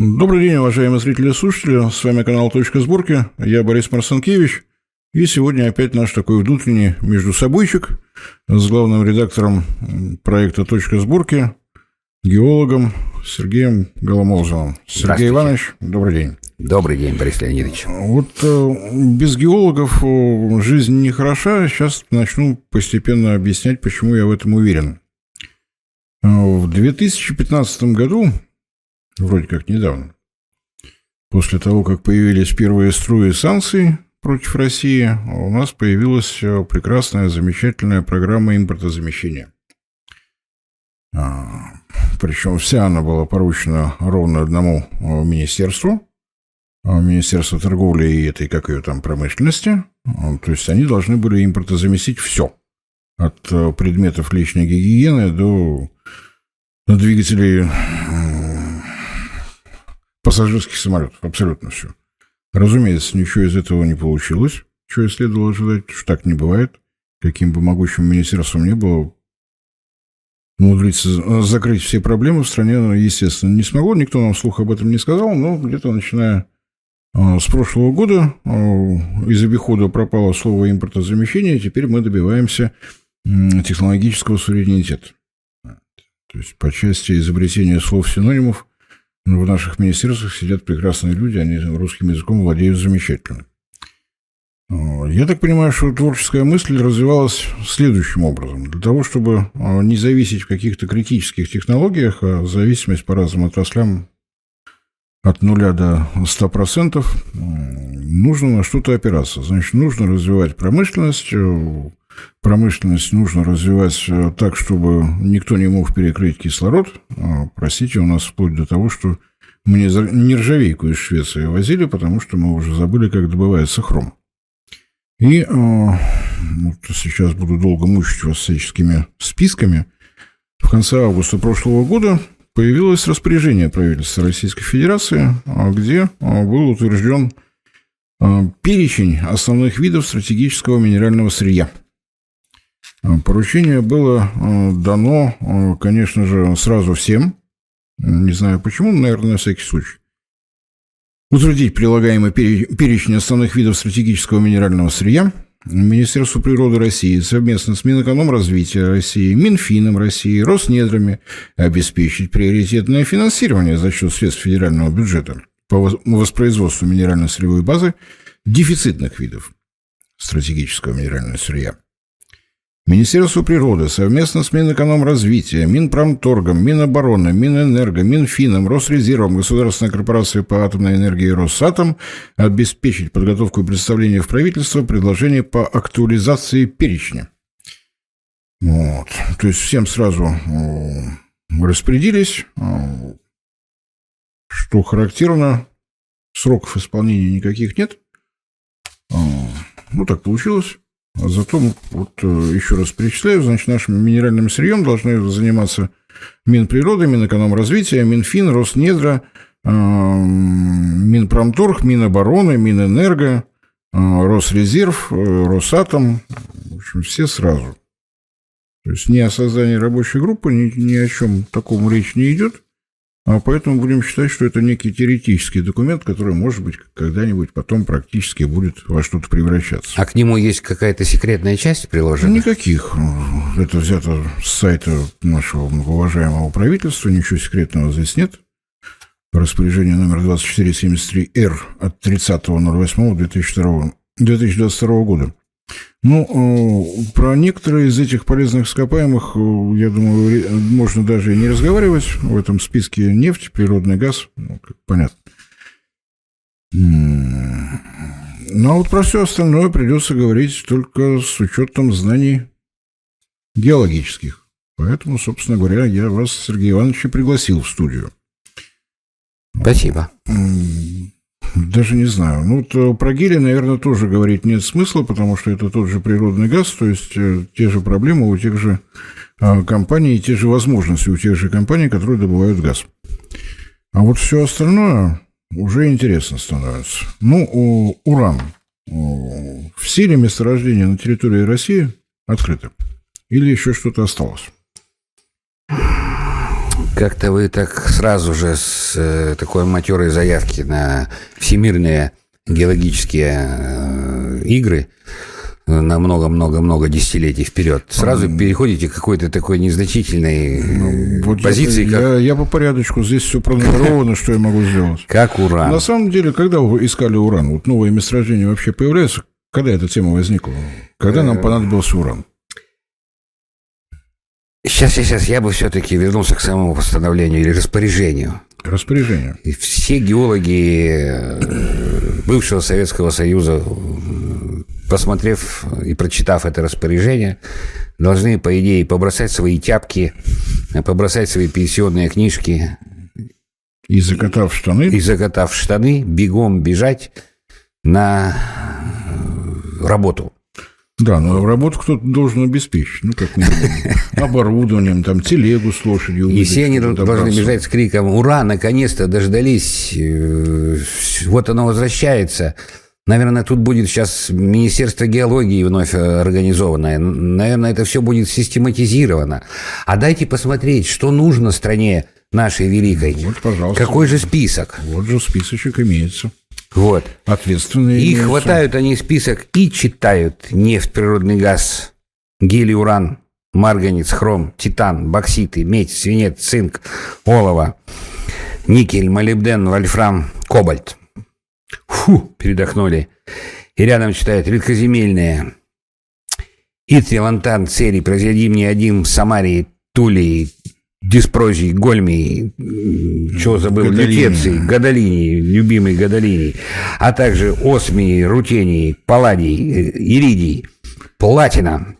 Добрый день, уважаемые зрители и слушатели. С вами канал «Точка сборки». Я Борис Марсенкевич. И сегодня опять наш такой внутренний междусобойчик с главным редактором проекта «Точка сборки», геологом Сергеем Голомолзовым. Сергей Иванович, добрый день. Добрый день, Борис Леонидович. Вот э, без геологов э, жизнь не хороша. Сейчас начну постепенно объяснять, почему я в этом уверен. Э, в 2015 году, вроде как недавно, после того, как появились первые струи санкций против России, у нас появилась прекрасная, замечательная программа импортозамещения. А, Причем вся она была поручена ровно одному министерству, а, Министерства торговли и этой, как ее там, промышленности. А, то есть они должны были импортозаместить все. От э, предметов личной гигиены до двигателей пассажирских самолетов. Абсолютно все. Разумеется, ничего из этого не получилось, что и следовало ожидать, что так не бывает. Каким бы могучим министерством ни было, умудриться закрыть все проблемы в стране, естественно, не смогло. Никто нам слух об этом не сказал, но где-то начиная а, с прошлого года а, из обихода пропало слово импортозамещение, теперь мы добиваемся технологического суверенитета. То есть по части изобретения слов-синонимов в наших министерствах сидят прекрасные люди, они русским языком владеют замечательно. А, я так понимаю, что творческая мысль развивалась следующим образом. Для того, чтобы не зависеть в каких-то критических технологиях, а зависимость по разным отраслям от нуля до 100%, нужно на что-то опираться. Значит, нужно развивать промышленность, э, промышленность нужно развивать э, так, чтобы никто не мог перекрыть кислород. А, простите, у нас вплоть до того, что мы не ржавейку из Швеции возили, потому что мы уже забыли, как добывается хром. И э, вот сейчас буду долго мучить вас всяческими списками. В конце августа прошлого года появилось распоряжение правительства Российской Федерации, а, где а, был утвержден перечень основных видов стратегического минерального сырья. Поручение было дано, конечно же, сразу всем. Не знаю почему, но, наверное, на всякий случай. Утвердить прилагаемый перечень основных видов стратегического минерального сырья – Министерство природы России совместно с Минэкономразвития России, Минфином России, Роснедрами обеспечить приоритетное финансирование за счет средств федерального бюджета по воспроизводству минерально-сырьевой базы дефицитных видов стратегического минерального сырья. Министерство природы совместно с Минэкономразвития, Минпромторгом, Минобороны, Минэнерго, Минфином, Росрезервом, Государственной корпорацией по атомной энергии Росатом обеспечить подготовку и представление в правительство предложения по актуализации перечня. Вот. То есть всем сразу распорядились, э, что характерно, сроков исполнения никаких нет. Э, ну, так получилось. Зато, вот э, еще раз перечисляю, значит, нашим минеральным сырьем должны заниматься Минприроды, Минэкономразвития, Минфин, Роснедра, э, Минпромторг, Минобороны, Минэнерго, э, Росрезерв, Росатом, в общем, все сразу. То есть ни о создании рабочей группы, ни, ни о чем таком речь не идет. А поэтому будем считать, что это некий теоретический документ, который, может быть, когда-нибудь потом практически будет во что-то превращаться. А к нему есть какая-то секретная часть приложена? Никаких. Это взято с сайта нашего уважаемого правительства, ничего секретного здесь нет. Распоряжение номер 2473-Р от 30.08.2022 2022 года. Ну, э, про некоторые из этих полезных ископаемых, э, я думаю, можно даже и не разговаривать. В этом списке нефть, природный газ, ну, понятно. Ну, а вот про все остальное придется говорить только с учетом знаний геологических. Поэтому, собственно говоря, я вас, Сергей Иванович, пригласил в студию. Спасибо. Даже не знаю. Ну, вот э, про гели, наверное, тоже говорить нет смысла, потому что это тот же природный газ, то есть э, те же проблемы у тех же э, компаний и те же возможности у тех же компаний, которые добывают газ. А вот все остальное уже интересно становится. Ну, уран. В силе месторождения на территории России открыто. Или еще что-то осталось? Как-то вы так сразу же с э, такой матерой заявки на всемирные геологические э, игры на много-много-много десятилетий вперед. Сразу mm. переходите к какой-то такой незначительной ну, вот позиции. Я, как... я, я по порядочку. Здесь все пронумеровано, что я могу сделать. Как уран. На самом деле, когда вы искали уран, вот новые месторождения вообще появляются, когда эта тема возникла? Когда нам э. понадобился уран? Сейчас, сейчас, я бы все-таки вернулся к самому постановлению или распоряжению. Распоряжению. И все геологи э, бывшего Советского Союза посмотрев и прочитав это распоряжение, должны, по идее, побросать свои тяпки, побросать свои пенсионные книжки. И закатав штаны? И закатав штаны, бегом бежать на работу. Да, но работу кто-то должен обеспечить. Ну, как оборудованием, там, телегу с лошадью. И все они должны бежать с криком «Ура! Наконец-то дождались! Э, вот оно возвращается!» Наверное, тут будет сейчас Министерство геологии вновь э, организованное. Наверное, это все будет систематизировано. А дайте посмотреть, что нужно стране нашей великой. Вот, пожалуйста. Какой же список? Вот же списочек имеется. Вот. Ответственные. И хватают они список и читают нефть, природный газ, гелий, уран, марганец, хром, титан, бокситы, медь, свинец, цинк, олово, никель, молибден, вольфрам, кобальт. Фу, передохнули. И рядом читают редкоземельные. Итри, Лантан, Церий, произведи мне один в Самарии, Тулии, Диспрозии, Гольмии, чего забыл, Лютеции, Гадолини, любимый Гадолини, а также Осмии, Рутении, Палладий, Иридий, Платина.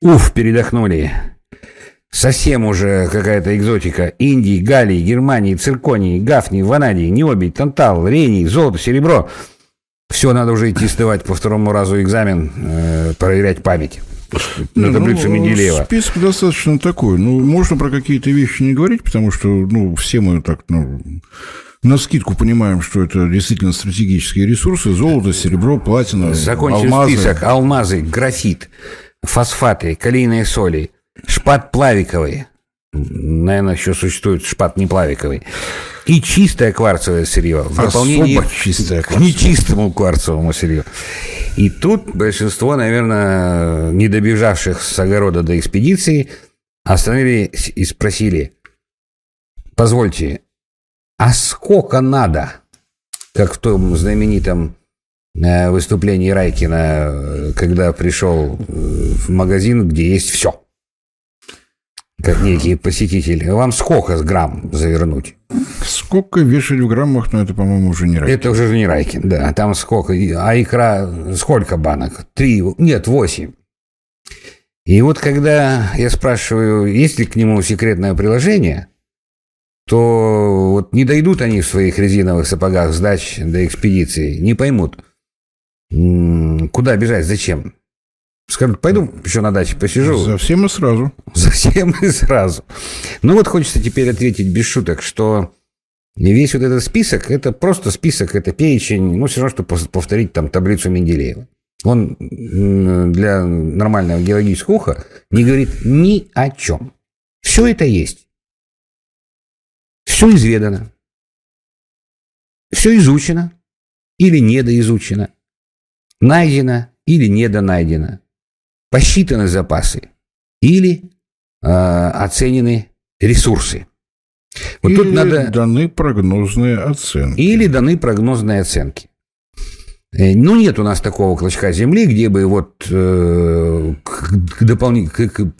Уф, передохнули. Совсем уже какая-то экзотика. Индии, Галлии, Германии, Цирконии, Гафни, Ванадий, Необий, Тантал, Рений, золото, серебро. Все, надо уже идти сдавать по второму разу экзамен, э, проверять память. На таблицу ну, Менделеева. Список достаточно такой. Ну, можно про какие-то вещи не говорить, потому что, ну, все мы так, ну, на скидку понимаем, что это действительно стратегические ресурсы. Золото, серебро, платина, Закончим алмазы. список. Алмазы, графит, фосфаты, калийные соли – шпат плавиковый. Наверное, еще существует шпат неплавиковый. И чистое кварцевое сырье. В дополнение чистое к нечистому кварцевому сырью. И тут большинство, наверное, не добежавших с огорода до экспедиции остановились и спросили, позвольте, а сколько надо? Как в том знаменитом э, выступлении Райкина, э, когда пришел э, в магазин, где есть все как некий посетитель. Вам сколько с грамм завернуть? Сколько вешать в граммах, но это, по-моему, уже не Райкин. Это уже не Райкин, да. Там сколько? А икра сколько банок? Три? Нет, восемь. И вот когда я спрашиваю, есть ли к нему секретное приложение, то вот не дойдут они в своих резиновых сапогах сдач до экспедиции, не поймут, куда бежать, зачем. Скажут, пойду еще на даче посижу. За всем и сразу. За всем и сразу. Ну вот хочется теперь ответить без шуток, что весь вот этот список, это просто список, это перечень, ну все равно, что повторить там таблицу Менделеева. Он для нормального геологического уха не говорит ни о чем. Все это есть. Все изведано. Все изучено или недоизучено. Найдено или недонайдено посчитаны запасы или э, оценены ресурсы. Вот или тут надо... даны прогнозные оценки. Или даны прогнозные оценки. Э, ну, нет у нас такого клочка земли, где бы вот э, к, дополнительно к, к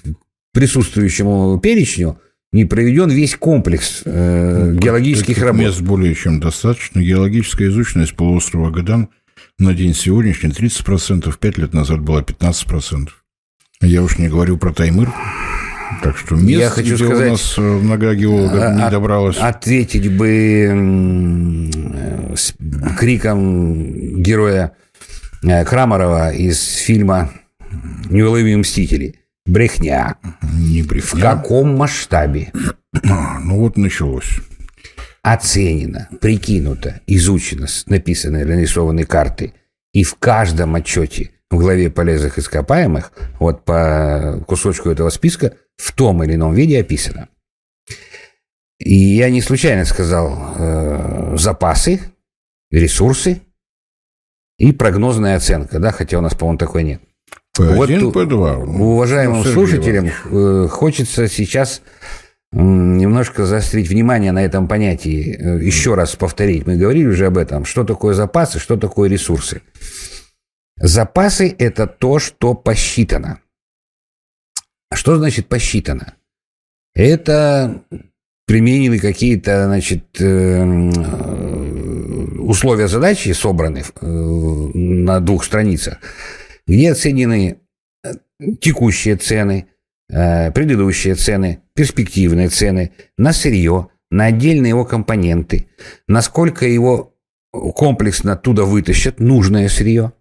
присутствующему перечню не проведен весь комплекс э, ну, геологических работ. мест более чем достаточно. Геологическая изученность полуострова Гадан на день сегодняшний 30%, 5 лет назад была 15%. Я уж не говорю про Таймыр. Так что мест, Я хочу где сказать, у нас э, нога геолога не добралась. Ответить бы криком героя э, Крамарова из фильма «Неуловимые мстители». Брехня. Не брехня. В каком масштабе? А, ну вот началось. Оценено, прикинуто, изучено, написаны нарисованы карты. И в каждом отчете в главе полезных ископаемых, вот по кусочку этого списка, в том или ином виде описано. И я не случайно сказал э, запасы, ресурсы и прогнозная оценка, да, хотя у нас, по-моему, такой нет. P1, Вот P2. Уважаемым Ну, слушателям э, хочется сейчас немножко заострить внимание на этом понятии. Э, Еще раз повторить, мы говорили уже об этом. Что такое запасы, что такое ресурсы? Запасы – это то, что посчитано. Что значит посчитано? Это применены какие-то, значит, э, э, условия задачи собраны на двух страницах, где оценены текущие цены, э, предыдущие цены, перспективные цены на сырье, на отдельные его компоненты, насколько его комплексно оттуда вытащат нужное сырье,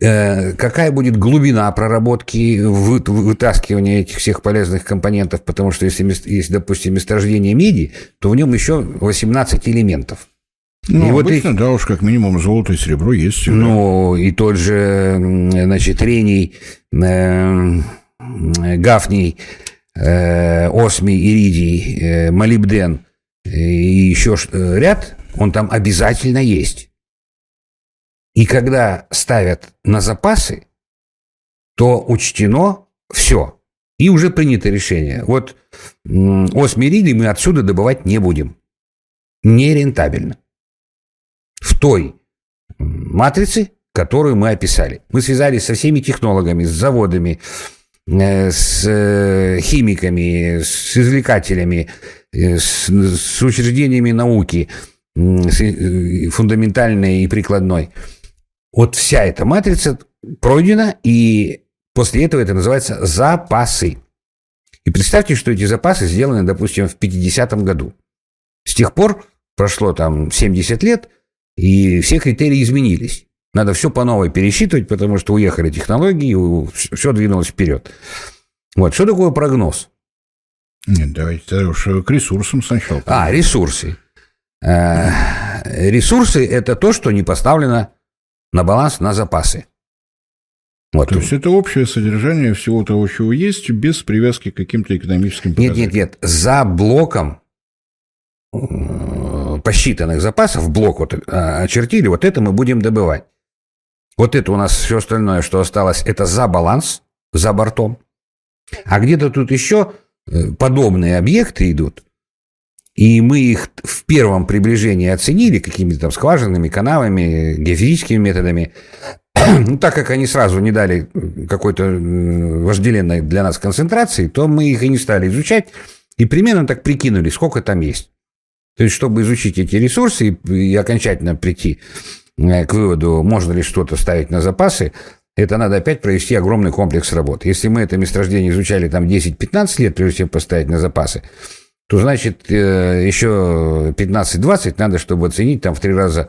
э, какая будет глубина проработки, вы- вытаскивания этих всех полезных компонентов, потому что если, если, допустим, месторождение меди, то в нем еще 18 элементов. Ну, и вот обычно, да, уж как минимум золото и серебро есть. всегда. Ну, и тот же, значит, рений, э, гафний, э, осмий, иридий, э, молибден и еще э, ряд, он там обязательно есть. И когда ставят на запасы, то учтено все. И уже принято решение. Вот м, осмий иридий мы отсюда добывать не будем. Нерентабельно. В той матрицы, которую мы описали. Мы связались со всеми технологами, с заводами, э, с э, химиками, с извлекателями, э, с, с учреждениями науки, с, э, фундаментальной и прикладной. Вот вся эта матрица пройдена, и после этого это называется запасы. И представьте, что эти запасы сделаны, допустим, в 50-м году. С тех пор прошло там 70 лет, и все критерии изменились. Надо все по новой пересчитывать, потому что уехали технологии, все двинулось вперед. Вот, что такое прогноз? Нет, давайте тогда уж к ресурсам сначала. А, ресурсы. Э, Ресурсы – это то, что не поставлено на баланс, на запасы. Вот. То есть это общее содержание всего того, чего есть, без привязки к каким-то экономическим Нет, нет, показателям. нет. За блоком э, посчитанных запасов, блок вот э, очертили, вот это мы будем добывать. Вот это у нас все остальное, что осталось, это за баланс, за бортом. А где-то тут еще э, подобные объекты идут, и мы их в первом приближении оценили какими-то там скважинами, канавами, геофизическими методами. Ну, так как они сразу не дали какой-то э, вожделенной для нас концентрации, то мы их и не стали изучать, и примерно так прикинули, сколько там есть. То есть, чтобы изучить эти ресурсы и, и окончательно прийти э, к выводу, можно ли что-то ставить на запасы, это надо опять провести огромный комплекс работ. Если мы это месторождение изучали там 10-15 лет, прежде чем поставить на запасы, то значит э, еще 15-20 надо, чтобы оценить там в три раза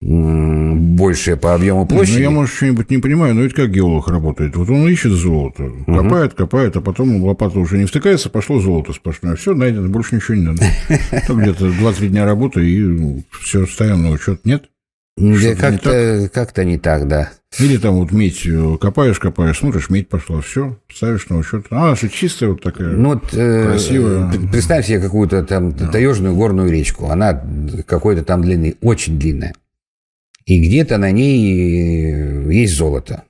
больше по объему Ну, площади. я, может, что-нибудь не понимаю, но ведь как геолог работает? Вот он ищет золото, копает, копает, а потом лопата уже не втыкается, пошло золото сплошное. Все, найдено, больше ничего не надо. Там где-то 2-3 дня работы, и все, ставим на учет. Нет? Да не как-то, как-то не так, да. Или там вот медь э, копаешь, копаешь, смотришь, медь пошла, все, ставишь на учет. А, она же чистая вот такая. Ну вот э, Красиво. п- представь себе какую-то там таежную горную речку. Она какой-то там длины, очень длинная. И где-то на ней э, есть золото.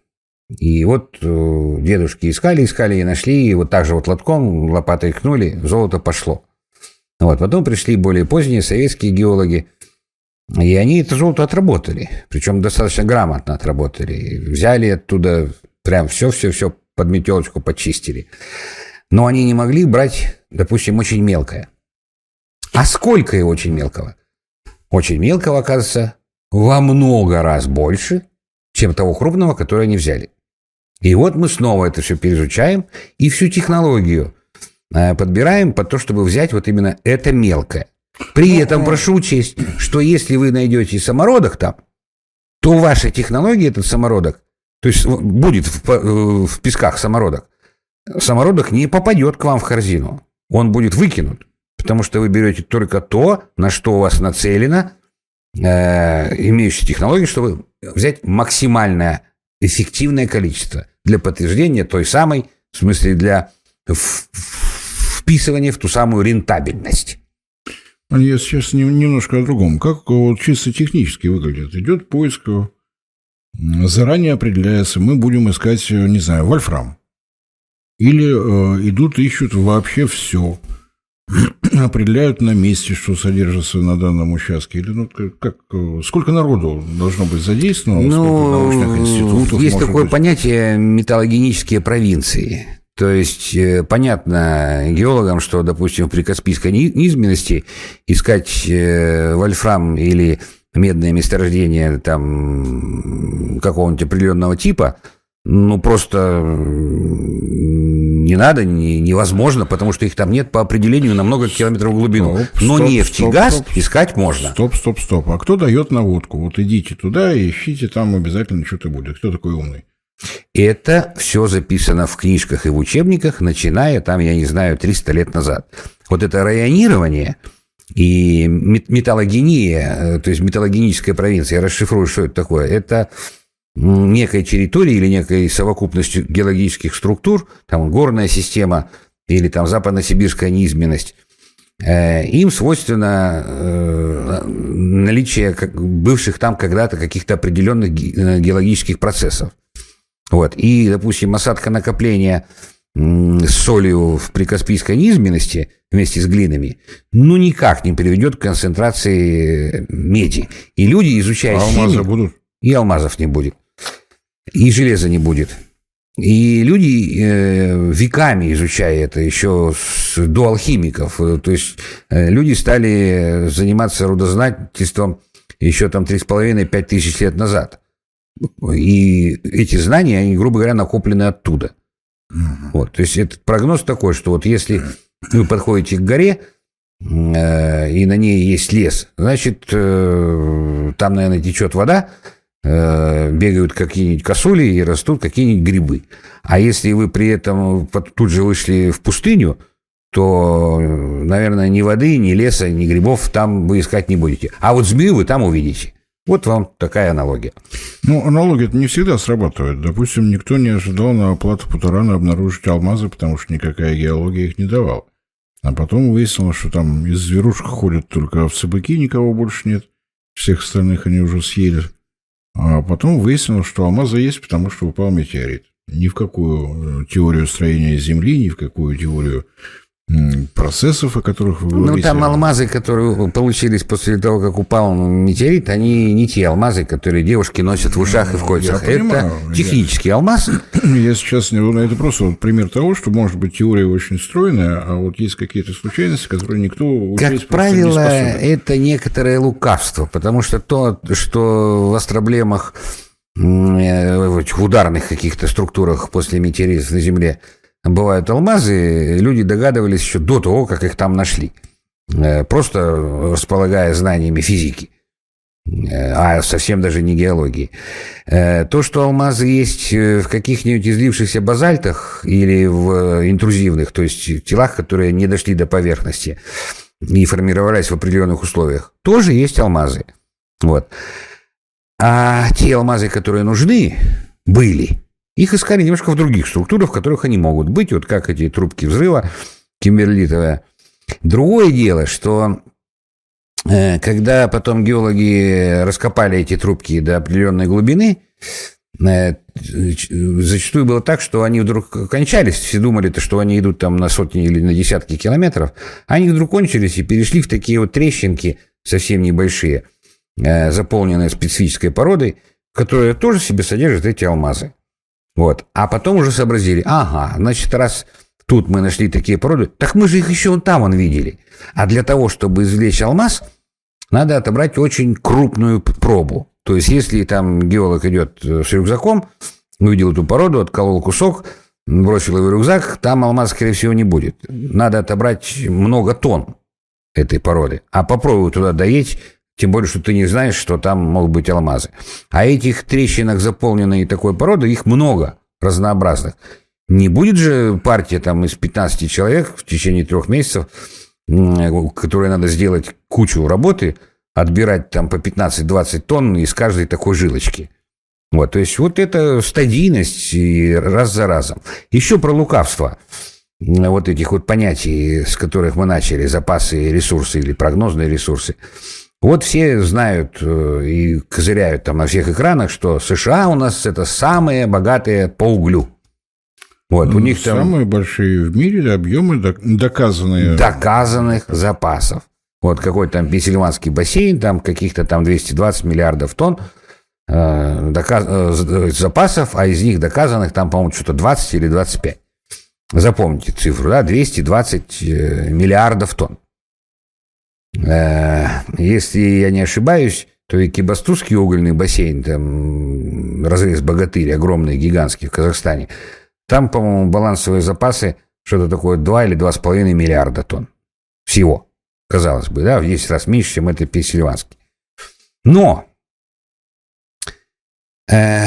И вот дедушки искали, искали и нашли, и вот так же вот лотком, лопатой кнули, золото пошло. Вот, потом пришли более поздние советские геологи, и они это золото отработали, причем достаточно грамотно отработали. Взяли оттуда прям все-все-все под метелочку почистили. Но они не могли брать, допустим, очень мелкое. А сколько и очень мелкого? Очень мелкого, оказывается, во много раз больше, чем того крупного, которое они взяли. И вот мы снова это все переизучаем и всю технологию э, подбираем под то, чтобы взять вот именно это мелкое. При этом прошу учесть, что если вы найдете самородок там, то в вашей технологии этот самородок, то есть будет в, э, в песках самородок, самородок не попадет к вам в корзину. Он будет выкинут, потому что вы берете только то, на что у вас нацелено э, имеющие технологии, чтобы взять максимальное эффективное количество для подтверждения той самой, в смысле для вписывания в ту самую рентабельность. Я сейчас немножко о другом. Как вот чисто технически выглядит? Идет поиск, заранее определяется, мы будем искать, не знаю, вольфрам. Или э, идут, ищут вообще все. определяют на месте, что содержится на данном участке? Или ну, как, сколько народу должно быть задействовано? Ну, сколько научных институтов? Есть такое быть? понятие металлогенические провинции. То есть, э, понятно геологам, что, допустим, при Каспийской низменности искать э, вольфрам или медное месторождение там какого-нибудь определенного типа, ну, просто не надо, не, невозможно, потому что их там нет по определению на много километров в глубину. Стоп, Но стоп, нефть стоп, и газ стоп, искать можно. Стоп, стоп, стоп. А кто дает наводку? Вот идите туда и ищите, там обязательно что-то будет. Кто такой умный? Это все записано в книжках и в учебниках, начиная там, я не знаю, 300 лет назад. Вот это районирование и металлогения, э, то есть металлогеническая провинция, я расшифрую, что это такое. Это некой территории или некой совокупностью геологических структур, там горная система или там западно-сибирская низменность, э, им свойственно э, наличие бывших там когда-то каких-то определенных геологических процессов. Вот. И, допустим, осадка накопления с солью в прикаспийской низменности вместе с глинами, ну, никак не приведет к концентрации меди. И люди, изучая а химию... будут? И алмазов не будет. И железа не будет. И люди э, веками изучая это, еще с, до алхимиков, э, то есть э, люди стали заниматься рудознательством еще там 3,5-5 тысяч лет назад. И эти знания, они, грубо говоря, накоплены оттуда. Вот, то есть этот прогноз такой, что вот если вы подходите к горе, э, и на ней есть лес, значит, э, там, наверное, течет вода, э, бегают какие-нибудь косули и растут какие-нибудь грибы. А если вы при этом тут же вышли в пустыню, то, наверное, ни воды, ни леса, ни грибов там вы искать не будете. А вот змею вы там увидите. Вот вам такая аналогия. Ну, аналогия не всегда срабатывает. Допустим, никто не ожидал на оплату Путарана обнаружить алмазы, потому что никакая геология их не давала. А потом выяснилось, что там из зверушек ходят только овцы-быки, никого больше нет. Всех остальных они уже съели. А потом выяснилось, что алмазы есть, потому что упал метеорит. Ни в какую э, теорию строения Земли, ни в какую теорию процессов, о которых вы говорите. Ну, там алмазы, которые получились после того, как упал метеорит, они не те алмазы, которые девушки носят в ушах и в кольцах. Я понимаю, это технический я... алмаз. Я сейчас не... Ну, это просто вот пример того, что, может быть, теория очень стройная, а вот есть какие-то случайности, которые никто Как правило, это некоторое лукавство, потому что то, что в астроблемах э, в ударных каких-то структурах после метеорита на Земле бывают алмазы, люди догадывались еще до того, как их там нашли. Э, просто располагая знаниями физики, э, а совсем даже не геологии. Э, то, что алмазы есть в каких-нибудь излившихся базальтах или в интрузивных, то есть телах, которые не дошли до поверхности и формировались в определенных условиях, тоже есть алмазы. Вот. А те алмазы, которые нужны, были – их искали немножко в других структурах, в которых они могут быть, вот как эти трубки взрыва кимберлитовая. Другое дело, что э, когда потом геологи раскопали эти трубки до определенной глубины, э, зачастую было так, что они вдруг кончались. Все думали, что они идут там на сотни или на десятки километров. Они вдруг кончились и перешли в такие вот трещинки совсем небольшие, э, заполненные специфической породой, которая тоже в себе содержит эти алмазы. Вот. А потом уже сообразили, ага, значит, раз тут мы нашли такие породы, так мы же их еще вон там он видели. А для того, чтобы извлечь алмаз, надо отобрать очень крупную пробу. То есть, если там геолог идет э, с рюкзаком, увидел эту породу, отколол кусок, бросил его в рюкзак, там алмаз, скорее всего, не будет. Надо отобрать много тонн этой породы. А попробуй туда доедь, тем более, что ты не знаешь, что там могут быть алмазы. А этих трещинок, заполненной такой породой, их много разнообразных. Не будет же партия там из 15 человек в течение трех месяцев, которые надо сделать кучу работы, отбирать там по 15-20 тонн из каждой такой жилочки. Вот, то есть вот это стадийность и раз за разом. Еще про лукавство. вот этих вот понятий, с которых мы начали, запасы, ресурсы или прогнозные ресурсы. Вот все знают э, и козыряют там на всех экранах, что США у нас это самые богатые по углю. Вот, у них там... Самые большие в мире объемы доказанные. Доказанных запасов. Вот какой там Пенсильванский бассейн, там каких-то там 220 миллиардов тонн э, доказ... э, запасов, а из них доказанных там, по-моему, что-то 20 или 25. Запомните цифру, да, 220 э, миллиардов тонн. Э, если я не ошибаюсь, то и Кибастузский угольный бассейн, там разрез Богатырь, огромный, гигантский в Казахстане, там, по-моему, балансовые запасы что-то такое 2 или 2,5 миллиарда тонн. Всего. Казалось бы, да, в 10 раз меньше, чем это Пенсильванский. Но э,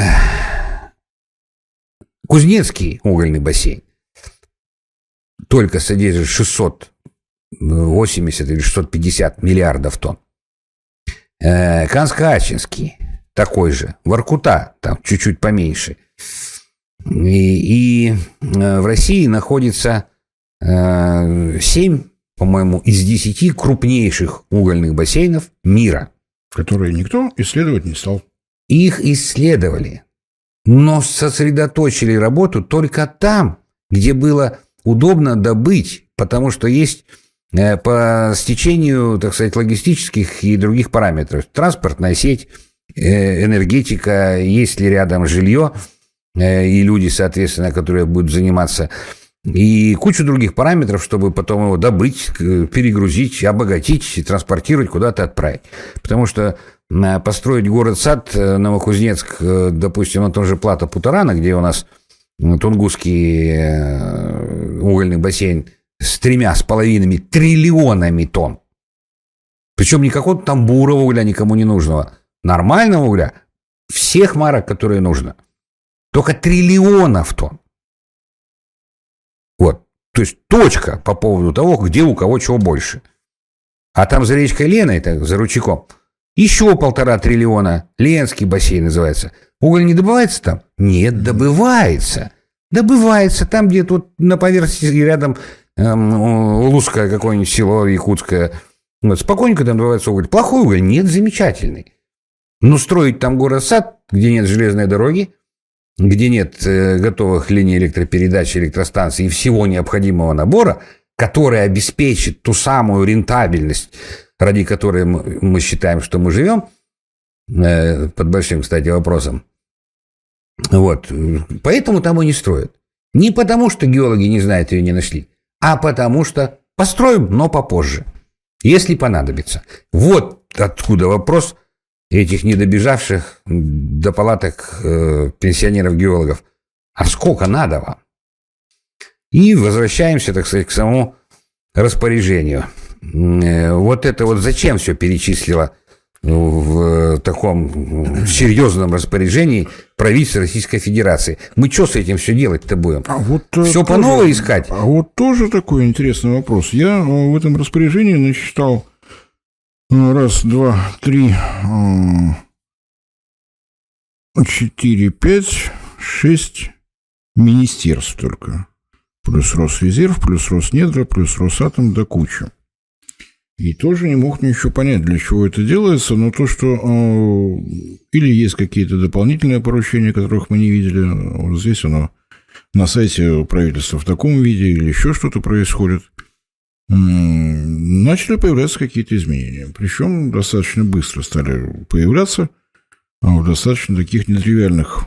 Кузнецкий угольный бассейн только содержит 680 или 650 миллиардов тонн. Э, Канско-Ачинский такой же. Воркута там чуть-чуть поменьше – и, и э, в России находится 7, э, по-моему, из 10 крупнейших угольных бассейнов мира. Которые никто исследовать не стал. Их исследовали, но сосредоточили работу только там, где было удобно добыть, потому что есть по стечению, так сказать, логистических и других параметров. Транспортная сеть, энергетика, есть ли рядом жилье – Э, и люди, соответственно, которые будут заниматься, и кучу других параметров, чтобы потом его добыть, перегрузить, обогатить, транспортировать, куда-то отправить. Потому что э, построить город-сад э, Новокузнецк, допустим, на том же Плата Путарана, где у нас Тунгусский угольный бассейн с тремя с половинами триллионами тонн. Причем не какого-то там бурого угля никому не нужного. Нормального угля всех марок, которые нужно – только триллионов тонн. Вот. То есть точка по поводу того, где у кого чего больше. А там за речкой Лена, это за ручейком, еще полтора триллиона. Ленский бассейн называется. Уголь не добывается там? Нет, добывается. Добывается там, где тут на поверхности рядом Лузское какое-нибудь село якутское. Вот, спокойненько там добывается уголь. Плохой уголь? Нет, замечательный. Но строить там город-сад, где нет железной дороги, где нет э, готовых линий электропередач, электростанций и всего необходимого набора, который обеспечит ту самую рентабельность, ради которой мы считаем, что мы живем, э, под большим, кстати, вопросом. Вот. Поэтому там и не строят. Не потому, что геологи не знают ее не нашли, а потому что построим, но попозже, если понадобится. Вот откуда вопрос – этих недобежавших до палаток э, пенсионеров-геологов. А сколько надо вам? И возвращаемся, так сказать, к самому распоряжению. Э, вот это вот зачем все перечислило в таком серьезном распоряжении правительства Российской Федерации. Мы что с этим все делать-то будем? А вот э, все по новой искать? А вот тоже такой интересный вопрос. Я э, в этом распоряжении насчитал ну, раз, два, три, четыре, пять, шесть министерств только. Плюс Росрезерв, плюс Роснедра, плюс Росатом, да куча. И тоже не мог ничего понять, для чего это делается, но то, что э, или есть какие-то дополнительные поручения, которых мы не видели, вот здесь оно на сайте правительства в таком виде, или еще что-то происходит – начали появляться какие-то изменения. Причем достаточно быстро стали появляться а в достаточно таких нетривиальных.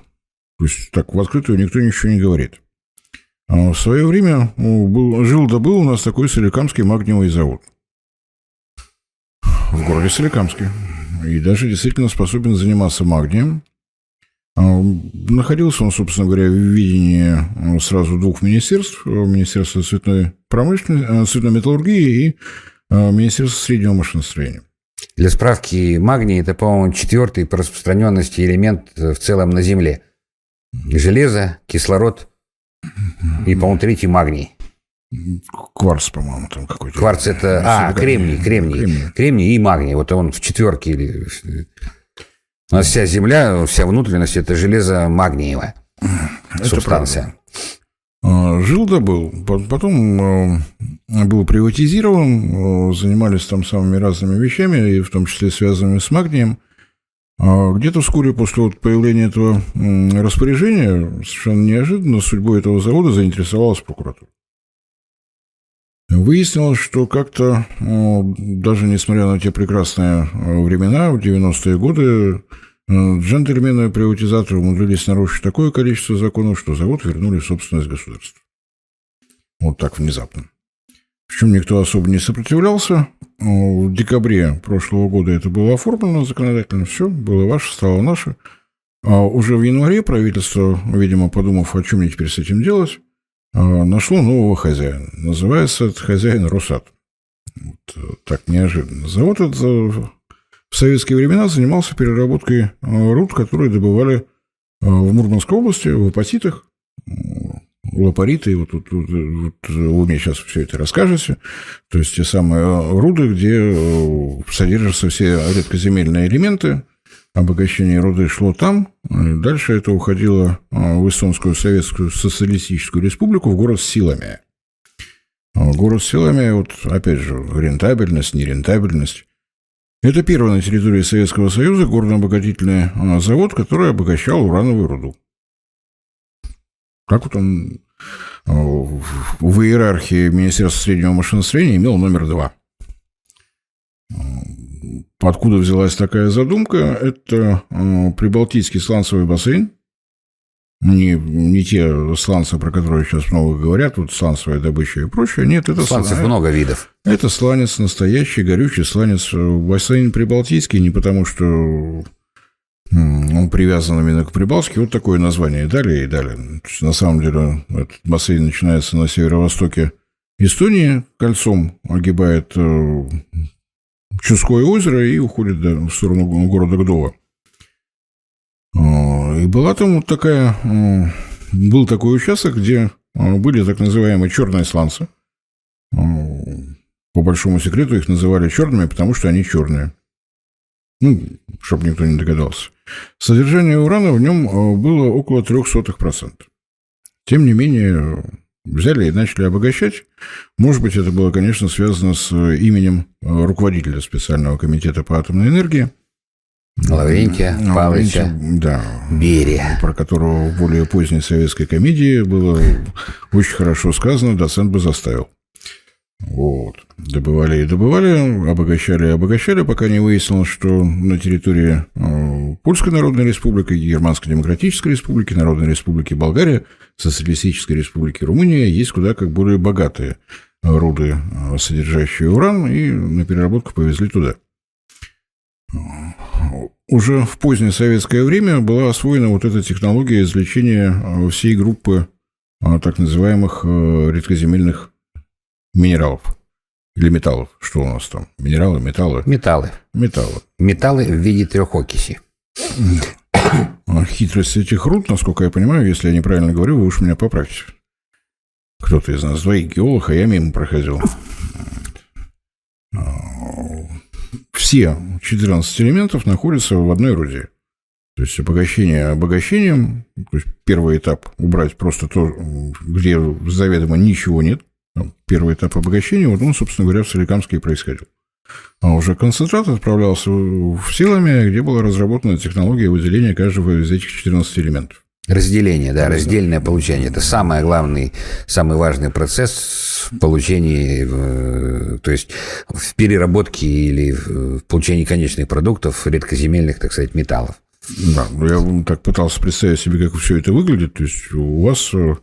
То есть так в открытую никто ничего не говорит. А в свое время да был у нас такой Соликамский магниевый завод. В городе Соликамске. И даже действительно способен заниматься магнием. А, находился он, собственно говоря, в видении а, сразу двух министерств. Министерства цветной промышленности, а, цветной металлургии и Министерства среднего машиностроения. Для справки, магний – это, по-моему, четвертый по распространенности элемент в целом на Земле. Железо, кислород и, по-моему, третий магний. Кварц, по-моему, там какой-то. Кварц – это… А, кремний, кремний, кремний. Кремний и магний. Вот он в четверке или у нас вся земля, вся внутренность – это железо магниевая это субстанция. Правда. Жил да был. Потом был приватизирован, занимались там самыми разными вещами, и в том числе связанными с магнием. Где-то вскоре после вот появления этого распоряжения, совершенно неожиданно, судьбой этого завода заинтересовалась прокуратура. Выяснилось, что как-то, даже несмотря на те прекрасные времена, в 90-е годы, Джентльмены-приватизаторы умудрились нарушить такое количество законов, что завод вернули в собственность государства. Вот так внезапно. Причем никто особо не сопротивлялся. В декабре прошлого года это было оформлено законодательно. Все, было ваше, стало наше. А уже в январе правительство, видимо, подумав, о чем мне теперь с этим делать, нашло нового хозяина. Называется этот хозяин Росат. Вот так неожиданно. Завод этот в советские времена занимался переработкой э, руд, которые добывали э, в Мурманской области, в апатитах, лапариты, вот, вот, вот, вот вы мне сейчас все это расскажете, то есть те самые э, руды, где содержатся все редкоземельные элементы, обогащение руды шло там, дальше это уходило в Эстонскую Советскую Социалистическую Республику, в город Силами. Город Силами, вот опять же, рентабельность, нерентабельность. Это первый на территории Советского Союза горно-обогатительный завод, который обогащал урановую руду. Как вот он в иерархии Министерства среднего машиностроения имел номер два. Откуда взялась такая задумка? Это Прибалтийский сланцевый бассейн, не, не те сланцы, про которые сейчас много говорят, вот сланцевая добыча и прочее. Нет, это Сланцев слан... много видов. Это сланец настоящий, горючий сланец. Бассейн Прибалтийский не потому, что он привязан именно к Прибалтике. Вот такое название и далее, и далее. на самом деле, этот бассейн начинается на северо-востоке Эстонии, кольцом огибает Чуское озеро и уходит в сторону города Гдова. А, и была там вот такая, был такой участок, где а, были так называемые черные сланцы. А, по большому секрету их называли черными, потому что они черные. Ну, чтобы никто не догадался. Содержание урана в нем было около 0,03%. Тем не менее, взяли и начали обогащать. Может быть, это было, конечно, связано с именем руководителя специального комитета по атомной энергии – Лаврентия Павловича да, Берия. Про которого в более поздней советской комедии было очень хорошо сказано, доцент бы заставил. Вот. Добывали и добывали, обогащали и обогащали, пока не выяснилось, что на территории э, Польской Народной Республики, Германской Демократической Республики, Народной Республики Болгария, Социалистической Республики Румыния есть куда как более богатые руды, э, содержащие уран, и на переработку повезли туда уже в позднее советское время была освоена вот эта технология извлечения э, всей группы так называемых редкоземельных минералов или металлов. Что у нас там? Минералы, металлы? Металлы. Металлы. Металлы в виде трехокиси. Хитрость этих руд, насколько я понимаю, если я неправильно говорю, вы уж меня поправьте. Кто-то из нас двоих геолог, а я мимо проходил все 14 элементов находятся в одной руде. То есть обогащение обогащением, то есть первый этап убрать просто то, где заведомо ничего нет. Первый этап обогащения, вот он, собственно говоря, в Соликамске и происходил. А уже концентрат отправлялся в силами, где была разработана технология выделения каждого из этих 14 элементов. Разделение, да, раздельное получение. Это самый главный, самый важный процесс в получении, то есть в переработке или в получении конечных продуктов редкоземельных, так сказать, металлов. Да, ну, я так пытался представить себе, как все это выглядит. То есть у вас, э,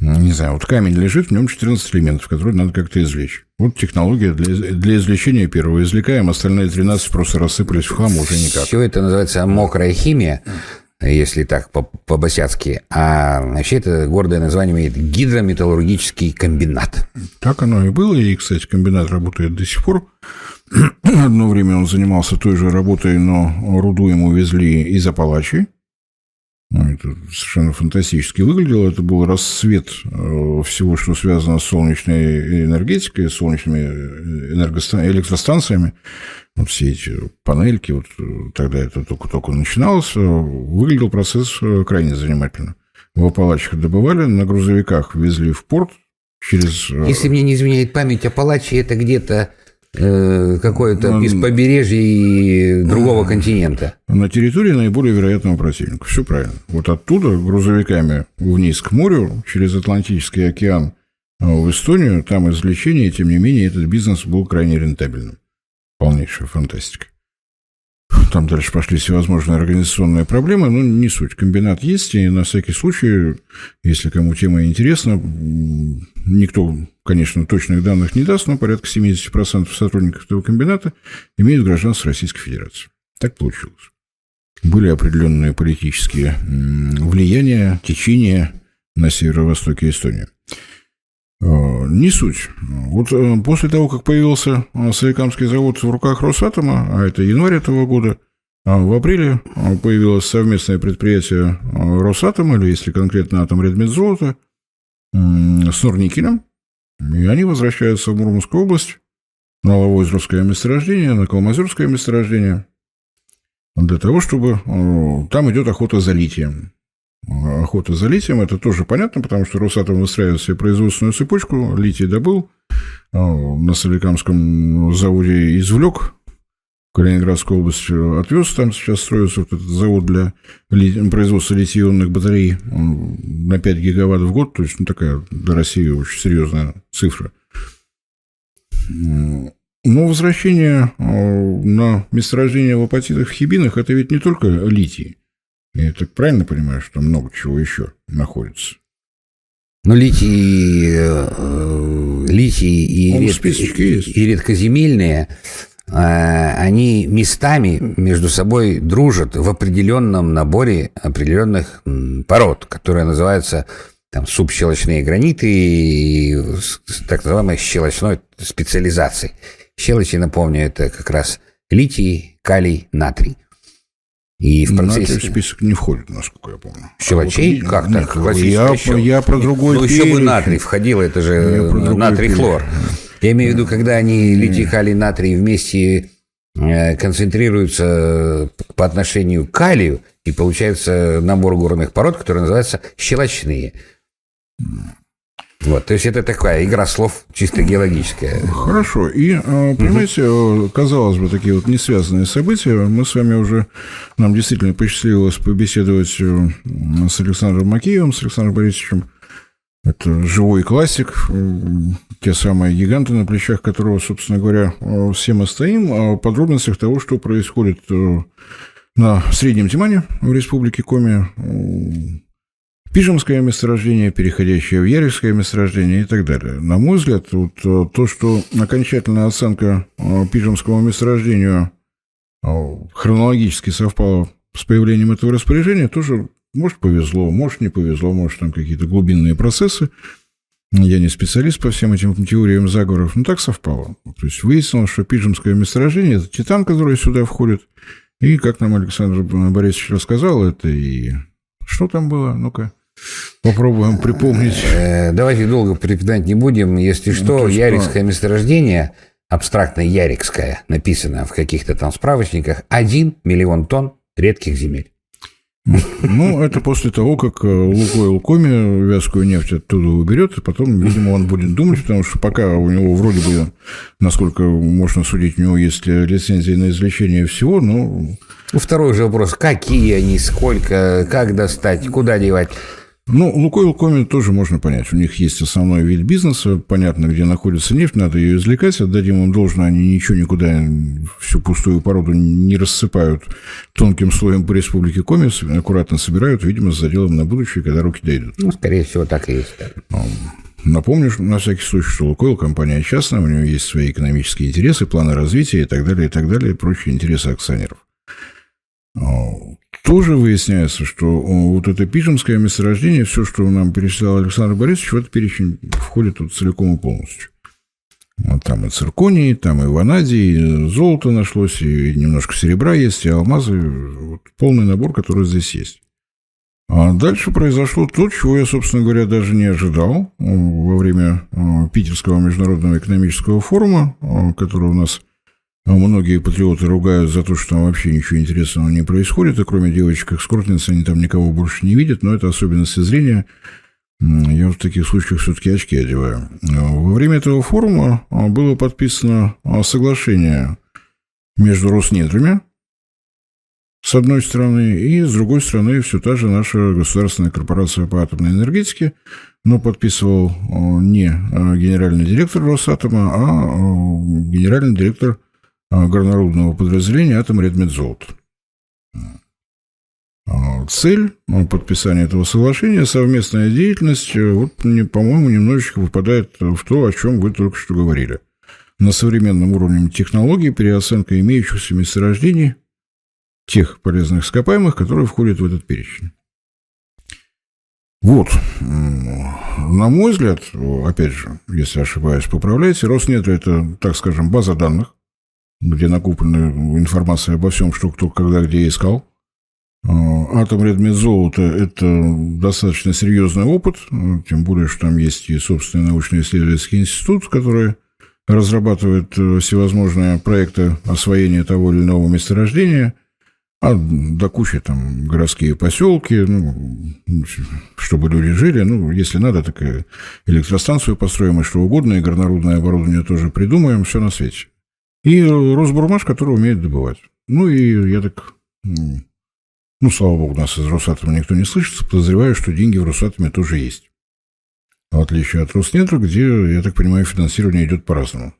не знаю, вот камень лежит, в нем 14 элементов, которые надо как-то извлечь. Вот технология для, для извлечения первого извлекаем, остальные 13 просто рассыпались в хлам уже никак. Все это называется мокрая химия если так по-босяцки. А вообще это гордое название имеет гидрометаллургический комбинат. Так оно и было. И, кстати, комбинат работает до сих пор. Одно время он занимался той же работой, но руду ему везли из Апалачи. Ну, это совершенно фантастически выглядело. Это был рассвет э, всего, что связано с солнечной энергетикой, с солнечными э, электростанциями. Вот все эти панельки, вот тогда это только-только начиналось, выглядел процесс э, крайне занимательно. в Апалачах добывали, на грузовиках везли в порт через... Э, Если мне не изменяет память, Апалачи это где-то э, какое-то ну, из побережья другого континента. На территории наиболее вероятного противника. Все правильно. Вот оттуда грузовиками вниз к морю, через Атлантический океан э, в Эстонию, там извлечение, тем не менее, этот бизнес был крайне рентабельным. Полнейшая фантастика. Там дальше пошли всевозможные организационные проблемы, но не суть. Комбинат есть, и на всякий случай, если кому тема интересна, никто, конечно, точных данных не даст, но порядка 70% сотрудников этого комбината имеют гражданство Российской Федерации. Так получилось. Были определенные политические влияния, течения на северо-востоке Эстонии. Э, не суть. Вот э, после того, как появился э, Соликамский завод в руках Росатома, а это январь этого года, в апреле появилось совместное предприятие Росатома, или если конкретно Атом Редмедзолото, с Норникелем, и они возвращаются в Мурманскую область, на Ловозерское месторождение, на Калмазерское месторождение, для того, чтобы... Там идет охота за литием охота за литием. Это тоже понятно, потому что Росатом выстраивает себе производственную цепочку. Литий добыл, а, на Соликамском заводе извлек, в Калининградскую область отвез. Там сейчас строится вот этот завод для производства литий-ионных батарей на 5 гигаватт в год. То есть, ну, такая для России очень серьезная цифра. Но возвращение а, на месторождение в апатитах в хибинах – это ведь не только литий. Я так правильно понимаю, что много чего еще находится? Ну, литий, э, литий и, ред, и редкоземельные, э, они местами между собой дружат в определенном наборе определенных пород, которые называются там субщелочные граниты и так называемой щелочной специализации. Щелочи, напомню, это как раз литий, калий, натрий. И в процессе... Натрий в список не входит, насколько я помню. Щелочей? А вот, как нет, так? Я, еще. я про другой Ну, еще бы натрий входил, это же натрий-хлор. Я имею в виду, когда они литий, калий, натрий вместе э, концентрируются по отношению к калию, и получается набор горных пород, который называется щелочные. Вот, то есть это такая игра слов чисто геологическая. Хорошо. И, а, понимаете, угу. казалось бы, такие вот несвязанные события. Мы с вами уже, нам действительно посчастливилось побеседовать э, с Александром Макеевым, с Александром Борисовичем. Это живой классик, те самые гиганты, на плечах которого, собственно говоря, все мы стоим. О подробностях того, что происходит э, на Среднем Тимане в Республике Коми, Пижемское месторождение, переходящее в Яревское месторождение и так далее. На мой взгляд, вот э, то, что окончательная оценка э, Пижемского месторождения э, хронологически совпала с появлением этого распоряжения, тоже, может, повезло, может, не повезло, может, там какие-то глубинные процессы. Я не специалист по всем этим теориям заговоров, но так совпало. То есть выяснилось, что Пижемское месторождение – это титан, который сюда входит, и, как нам Александр Борисович рассказал, это и... Что там было? Ну-ка. Попробуем припомнить. Э, давайте долго припоминать не будем. Если ну, что, Ярикское месторождение, абстрактное Ярикское, написано в каких-то там справочниках, 1 миллион тонн редких земель. Ну, это после того, как э, Лукойл Коми вязкую нефть оттуда уберет, и потом, видимо, он будет думать, потому что пока у него вроде бы, насколько можно судить, у него есть лицензии на извлечение всего, но... Второй же вопрос, какие они, сколько, как достать, куда девать? Ну, Лукойл Коми тоже можно понять. У них есть основной вид бизнеса, понятно, где находится нефть, надо ее извлекать, отдадим им должно, они ничего никуда, всю пустую породу не рассыпают тонким слоем по республике Коми, аккуратно собирают, видимо, с заделом на будущее, когда руки дойдут. Ну, скорее всего, так и есть. Да. Ну, напомню, на всякий случай, что Лукойл компания частная, у нее есть свои экономические интересы, планы развития и так далее, и так далее, и прочие интересы акционеров. Тоже выясняется, что вот это Пижемское месторождение, все, что нам перечислял Александр Борисович, в этот перечень входит вот целиком и полностью. Вот там и цирконий, там и ванадий, и золото нашлось, и немножко серебра есть, и алмазы. Вот полный набор, который здесь есть. А дальше произошло то, чего я, собственно говоря, даже не ожидал во время Питерского международного экономического форума, который у нас Многие патриоты ругают за то, что там вообще ничего интересного не происходит, и кроме девочек-эскортниц они там никого больше не видят, но это особенности зрения. Я в таких случаях все-таки очки одеваю. Во время этого форума было подписано соглашение между Роснедрами, с одной стороны, и с другой стороны все та же наша государственная корпорация по атомной энергетике, но подписывал не генеральный директор Росатома, а генеральный директор горнорудного подразделения «Атомредмедзолот». Цель подписания этого соглашения, совместная деятельность, вот, по-моему, немножечко выпадает в то, о чем вы только что говорили. На современном уровне технологий переоценка имеющихся месторождений тех полезных ископаемых, которые входят в этот перечень. Вот, на мой взгляд, опять же, если ошибаюсь, поправляйте, Роснедра – это, так скажем, база данных, где накоплена информация обо всем, что кто когда где искал. А, Атом Редмедзолота – это достаточно серьезный опыт, тем более, что там есть и собственный научно-исследовательский институт, который разрабатывает э, всевозможные проекты освоения того или иного месторождения, а до кучи там городские поселки, ну, чтобы люди жили, ну, если надо, так и электростанцию построим, и что угодно, и горнорудное оборудование тоже придумаем, все на свете. И Росбурмаш, который умеет добывать. Ну, и я так... Ну, слава богу, нас из Росатома никто не слышит. Подозреваю, что деньги в Росатоме тоже есть. В отличие от Роснетра, где, я так понимаю, финансирование идет по-разному.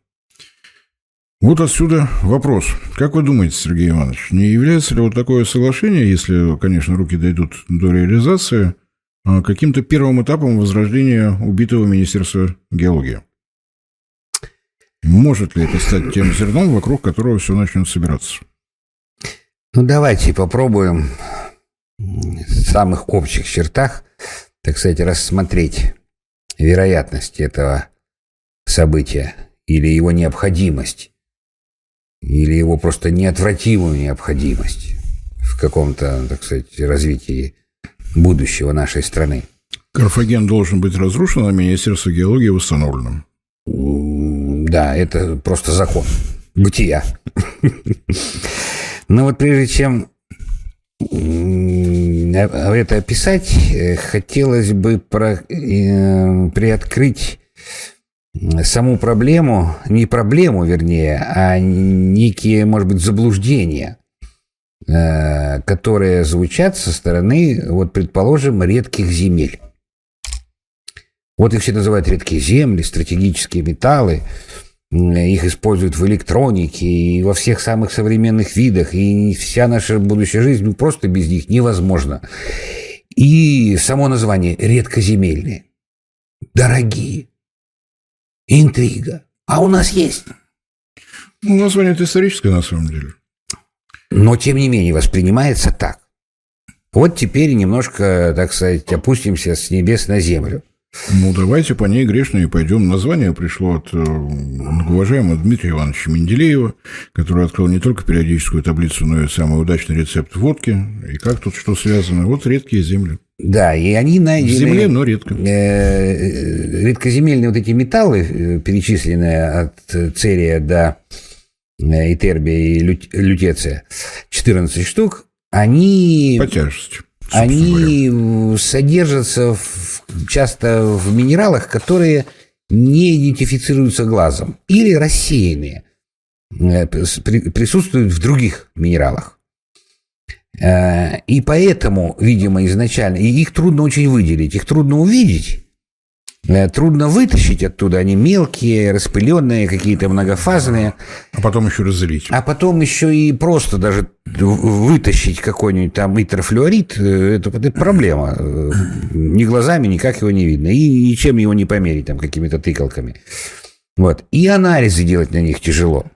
Вот отсюда вопрос. Как вы думаете, Сергей Иванович, не является ли вот такое соглашение, если, конечно, руки дойдут до реализации, а, каким-то первым этапом возрождения убитого Министерства геологии? Может ли это стать тем зерном, вокруг которого все начнет собираться? Ну, давайте попробуем в самых общих чертах, так сказать, рассмотреть вероятность этого события или его необходимость, или его просто неотвратимую необходимость в каком-то, так сказать, развитии будущего нашей страны. Карфаген должен быть разрушен, а Министерство геологии восстановлено. Да, это просто закон бытия. Но вот прежде чем это описать, э, хотелось бы про, э, приоткрыть саму проблему, не проблему, вернее, а некие, может быть, заблуждения, э, которые звучат со стороны, вот, предположим, редких земель. Вот их все называют редкие земли, стратегические металлы. Их используют в электронике и во всех самых современных видах. И вся наша будущая жизнь просто без них невозможна. И само название редкоземельные. Дорогие. Интрига. А у нас есть. Ну, название это историческое на самом деле. Но, тем не менее, воспринимается так. Вот теперь немножко, так сказать, опустимся с небес на землю. Ну, давайте по ней грешно и пойдем. Название пришло от э, уважаемого Дмитрия Ивановича Менделеева, который открыл не только периодическую таблицу, но и самый удачный рецепт водки. И как тут что связано? Вот редкие земли. Да, и они. В земле, но редко. Э, редкоземельные вот эти металлы, э, перечисленные от церия до итербия и лютеция, 14 штук, они... По тяжести. Они говоря. содержатся в, часто в минералах, которые не идентифицируются глазом или рассеянные, э, присутствуют в других минералах. Э, и поэтому, видимо, изначально, и их трудно очень выделить, их трудно увидеть, трудно вытащить оттуда. Они мелкие, распыленные, какие-то многофазные. А потом еще разделить. А потом еще и просто даже вытащить какой-нибудь там итрофлюорид, э, это, это проблема. Э, ни глазами никак его не видно. И ничем его не померить там какими-то тыкалками. Вот. И анализы делать на них тяжело.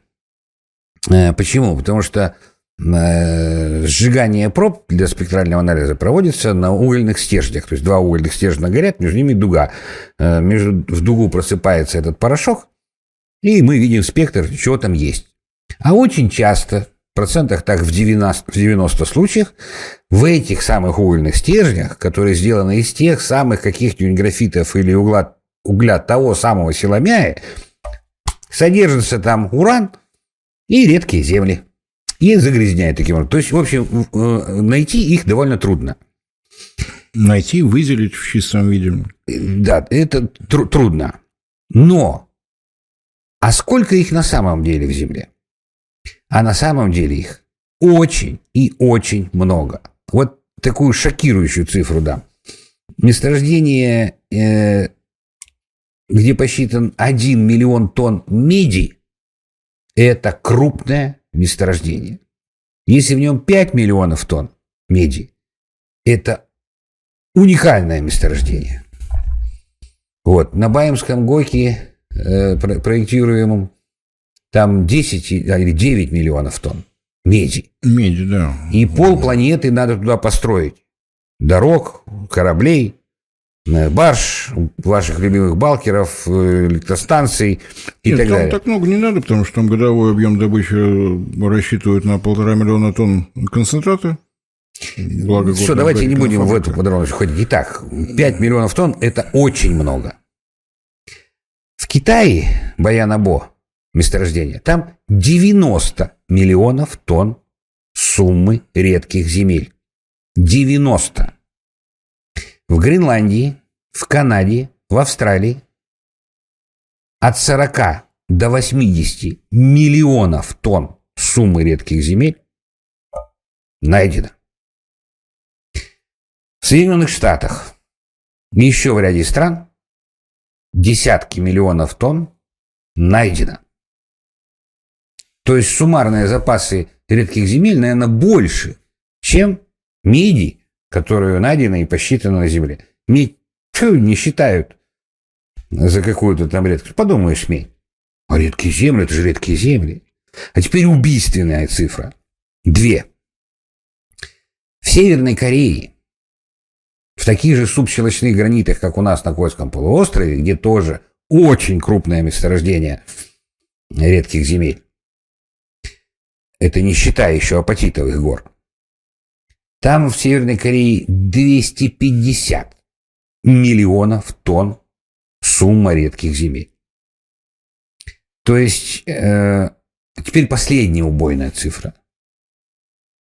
Почему? Потому что Э, сжигание проб для спектрального анализа проводится на угольных стержнях. То есть два угольных стержня горят, между ними дуга. Э, между, в дугу просыпается этот порошок, и мы видим спектр, что там есть. А очень часто, в процентах так в 90, в 90 случаях, в этих самых угольных стержнях, которые сделаны из тех самых каких-нибудь графитов или угла, угля того самого силомяя, содержится там уран – и редкие земли. И загрязняет таким образом. То есть, в общем, э, найти их довольно трудно. Найти, выделить в чистом виде. Да, это тру- трудно. Но, а сколько их на самом деле в Земле? А на самом деле их очень и очень много. Вот такую шокирующую цифру дам. Месторождение, э, где посчитан 1 миллион тонн меди, это крупное месторождение. Если в нем 5 миллионов тонн меди, это уникальное месторождение. Вот, на Баемском ГОКе э, проектируемом там 10 или 9 миллионов тонн меди. Меди, да. И пол планеты надо туда построить. Дорог, кораблей, барж, ваших любимых балкеров, э, электростанций и Нет, так там далее. так много не надо, потому что там годовой объем добычи рассчитывают на полтора миллиона тонн концентрата. Благо, Все, давайте не будем в фабрика. эту подробность ходить. Итак, 5 миллионов тонн – это очень много. В Китае, Баянабо, месторождение, там 90 миллионов тонн суммы редких земель. 90. В Гренландии, в Канаде, в Австралии от 40 до 80 миллионов тонн суммы редких земель найдено. В Соединенных Штатах еще в ряде стран десятки миллионов тонн найдено. То есть суммарные запасы редких земель, наверное, больше, чем меди, которую найдено и посчитано на Земле. Медь фу, не считают за какую-то там редкость. Подумаешь, медь. А редкие земли, это же редкие земли. А теперь убийственная цифра. Две. В Северной Корее в таких же субщелочных гранитах, как у нас на Кольском полуострове, где тоже очень крупное месторождение редких земель. Это не считая еще апатитовых гор. Там в Северной Корее 250 миллионов тонн сумма редких земель. То есть, э, теперь последняя убойная цифра.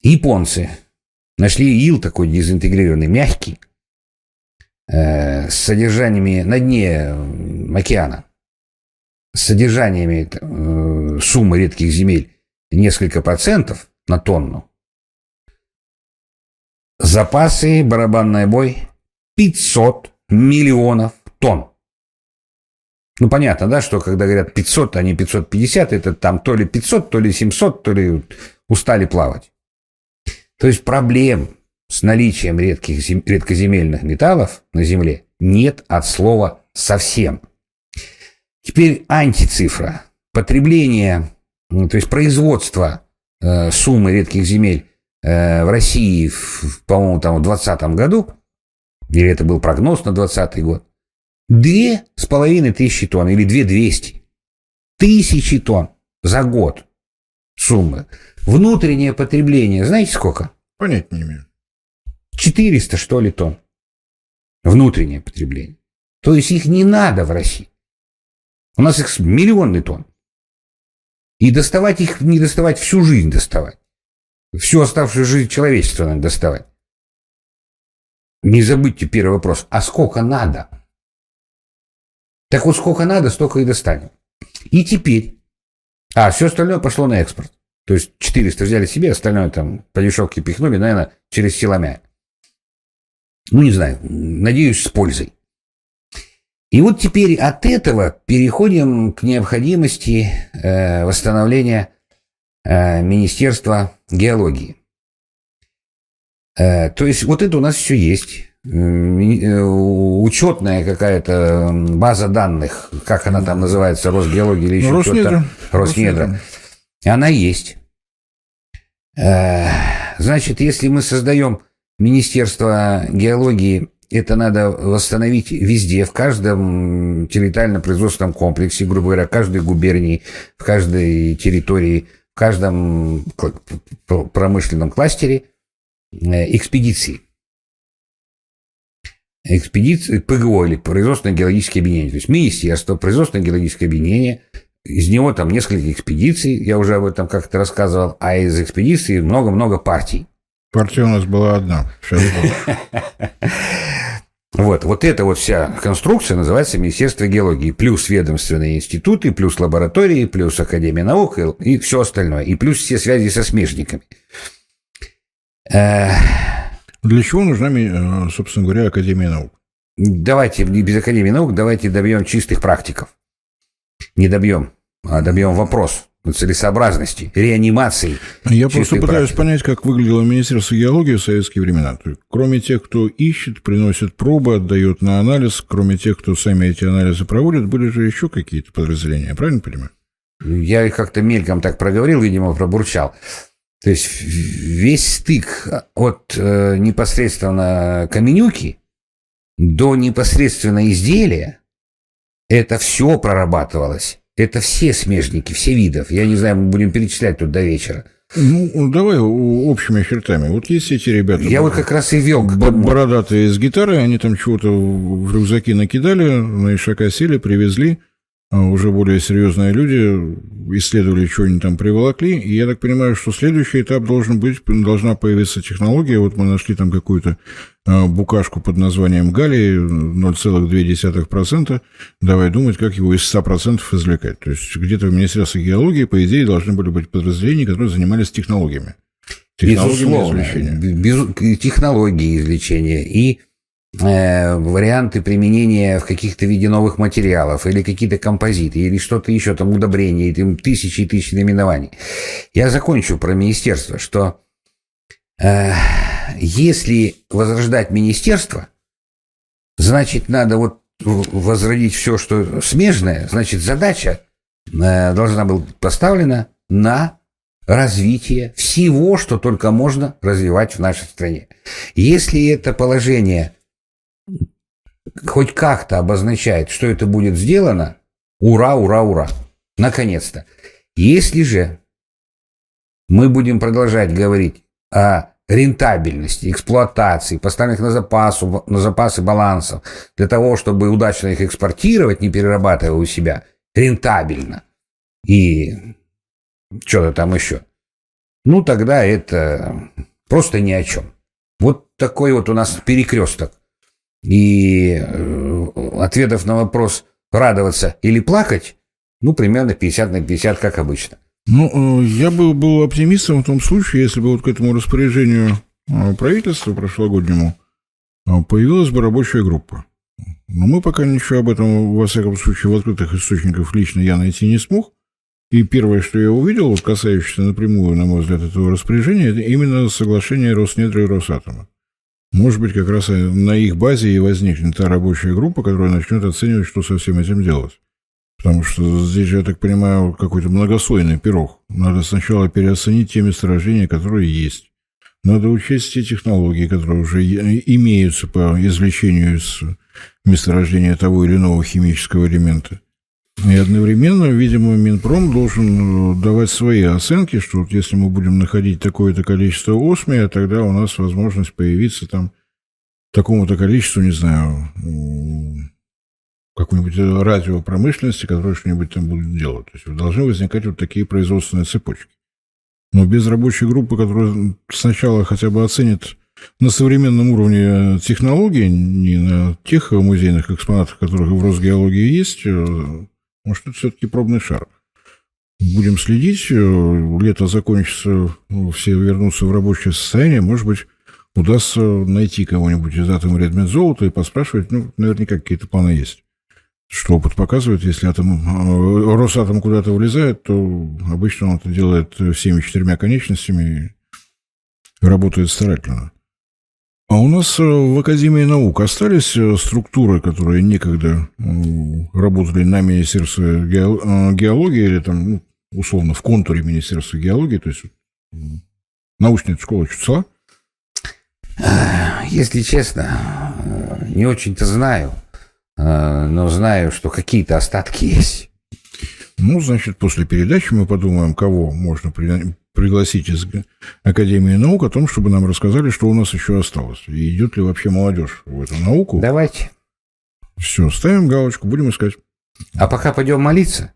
Японцы нашли ил такой дезинтегрированный, мягкий, э, с содержаниями на дне океана, с содержаниями э, суммы редких земель несколько процентов на тонну. Запасы, барабанный бой 500 миллионов тонн. Ну, понятно, да, что когда говорят 500, а не 550, это там то ли 500, то ли 700, то ли устали плавать. То есть проблем с наличием редких, зем- редкоземельных металлов на Земле нет от слова совсем. Теперь антицифра. Потребление, ну, то есть производство э, суммы редких земель э, в России, в- по-моему, там в 2020 году, или это был прогноз на 2020 год, две с половиной тысячи тонн или две двести. Тысячи тонн за год суммы. Внутреннее потребление, знаете сколько? Понять не имею. 400, что ли, тонн. Внутреннее потребление. То есть их не надо в России. У нас их миллионный тонн. И доставать их, не доставать всю жизнь доставать. Всю оставшую жизнь человечества надо доставать. Не забудьте первый вопрос. А сколько надо? Так вот, сколько надо, столько и достанем. И теперь. А, все остальное пошло на экспорт. То есть 400 взяли себе, остальное там по дешевке пихнули, наверное, через силомя. Ну, не знаю, надеюсь, с пользой. И вот теперь от этого переходим к необходимости э, восстановления э, Министерства геологии. Э, то есть вот это у нас все есть. Э, Учетная какая-то база данных, как она там называется, Росгеология или еще что-то. Роснедра. Она есть. Э, Значит, если мы создаем Министерство геологии, это надо восстановить везде, в каждом территориально-производственном комплексе, грубо говоря, в каждой губернии, в каждой территории, в каждом промышленном кластере экспедиции. Экспедиции ПГО или производственное геологическое объединение. То есть Министерство, производственное геологическое объединение, из него там несколько экспедиций, я уже об этом как-то рассказывал, а из экспедиций много-много партий. Партия у нас была одна. Вот, вот эта вот вся конструкция называется Министерство геологии. Плюс ведомственные институты, плюс лаборатории, плюс Академия наук и, и все остальное. И плюс все связи со смежниками. Э, Для чего нужна, э, собственно говоря, Академия наук? Давайте, без Академии наук, давайте добьем чистых практиков. Не добьем, а добьем вопрос целесообразности, реанимации. Я просто пытаюсь практики. понять, как выглядело Министерство геологии в советские времена. То есть, кроме тех, кто ищет, приносит пробы, отдает на анализ, кроме тех, кто сами эти анализы проводят, были же еще какие-то подразделения, правильно понимаю? Я их как-то мельком так проговорил, видимо, пробурчал. То есть весь стык от э, непосредственно каменюки до непосредственно изделия, это все прорабатывалось. Это все смежники, все видов. Я не знаю, мы будем перечислять тут до вечера. Ну, давай общими чертами. Вот есть эти ребята. Я вот как раз и вел. Бородатые с гитарой, они там чего-то в рюкзаки накидали, на ишака сели, привезли. А уже более серьезные люди исследовали, что они там приволокли, и я так понимаю, что следующий этап должен быть, должна появиться технология, вот мы нашли там какую-то а, букашку под названием Галии, 0,2%, давай думать, как его из 100% извлекать. То есть где-то в Министерстве геологии, по идее, должны были быть подразделения, которые занимались технологиями. Технологиями Безусловно, извлечения. Без, технологии извлечения и варианты применения в каких-то виде новых материалов или какие-то композиты или что-то еще, там удобрения, там тысячи и тысячи наименований. Я закончу про министерство, что э, если возрождать министерство, значит, надо вот возродить все, что смежное, значит, задача э, должна быть поставлена на развитие всего, что только можно развивать в нашей стране. Если это положение хоть как-то обозначает, что это будет сделано, ура, ура, ура. Наконец-то. Если же мы будем продолжать говорить о рентабельности, эксплуатации, поставленных на, запасу, на запасы балансов, для того, чтобы удачно их экспортировать, не перерабатывая у себя, рентабельно. И что-то там еще. Ну, тогда это просто ни о чем. Вот такой вот у нас перекресток и э, ответов на вопрос радоваться или плакать, ну, примерно 50 на 50, как обычно. Ну, э, я бы был оптимистом в том случае, если бы вот к этому распоряжению э, правительства прошлогоднему появилась бы рабочая группа. Но мы пока ничего об этом, во всяком случае, в открытых источниках лично я найти не смог. И первое, что я увидел, касающееся напрямую, на мой взгляд, этого распоряжения, это именно соглашение Роснедра и Росатома. Может быть, как раз на их базе и возникнет та рабочая группа, которая начнет оценивать, что со всем этим делать. Потому что здесь я так понимаю, какой-то многослойный пирог. Надо сначала переоценить те месторождения, которые есть. Надо учесть те технологии, которые уже имеются по извлечению из месторождения того или иного химического элемента. И одновременно, видимо, Минпром должен э, давать свои оценки, что вот если мы будем находить такое-то количество осмия, тогда у нас возможность появиться там такому-то количеству, не знаю, какой-нибудь радиопромышленности, которая что-нибудь там будет делать. То есть должны возникать вот такие производственные цепочки. Но без рабочей группы, которая сначала хотя бы оценит на современном уровне технологии, не на тех музейных экспонатах, которые в Росгеологии есть, э, может, это все-таки пробный шар. Будем следить. Лето закончится, все вернутся в рабочее состояние. Может быть, удастся найти кого-нибудь из атома Редмедзолота и поспрашивать. Ну, наверняка какие-то планы есть. Что опыт показывает, если атом, э, Росатом куда-то влезает, то обычно он это делает всеми четырьмя конечностями и работает старательно. А у нас э, в Академии наук остались э, структуры, которые некогда работали на Министерстве э, геологии или там, ну, условно, в контуре Министерства геологии, то есть научная школа чудеса? Если честно, не очень-то знаю, но знаю, что какие-то остатки есть. Ну, значит, после передачи мы подумаем, кого можно пригласить из Академии наук о том, чтобы нам рассказали, что у нас еще осталось. И идет ли вообще молодежь в эту науку. Давайте. Все, ставим галочку, будем искать. А пока пойдем молиться,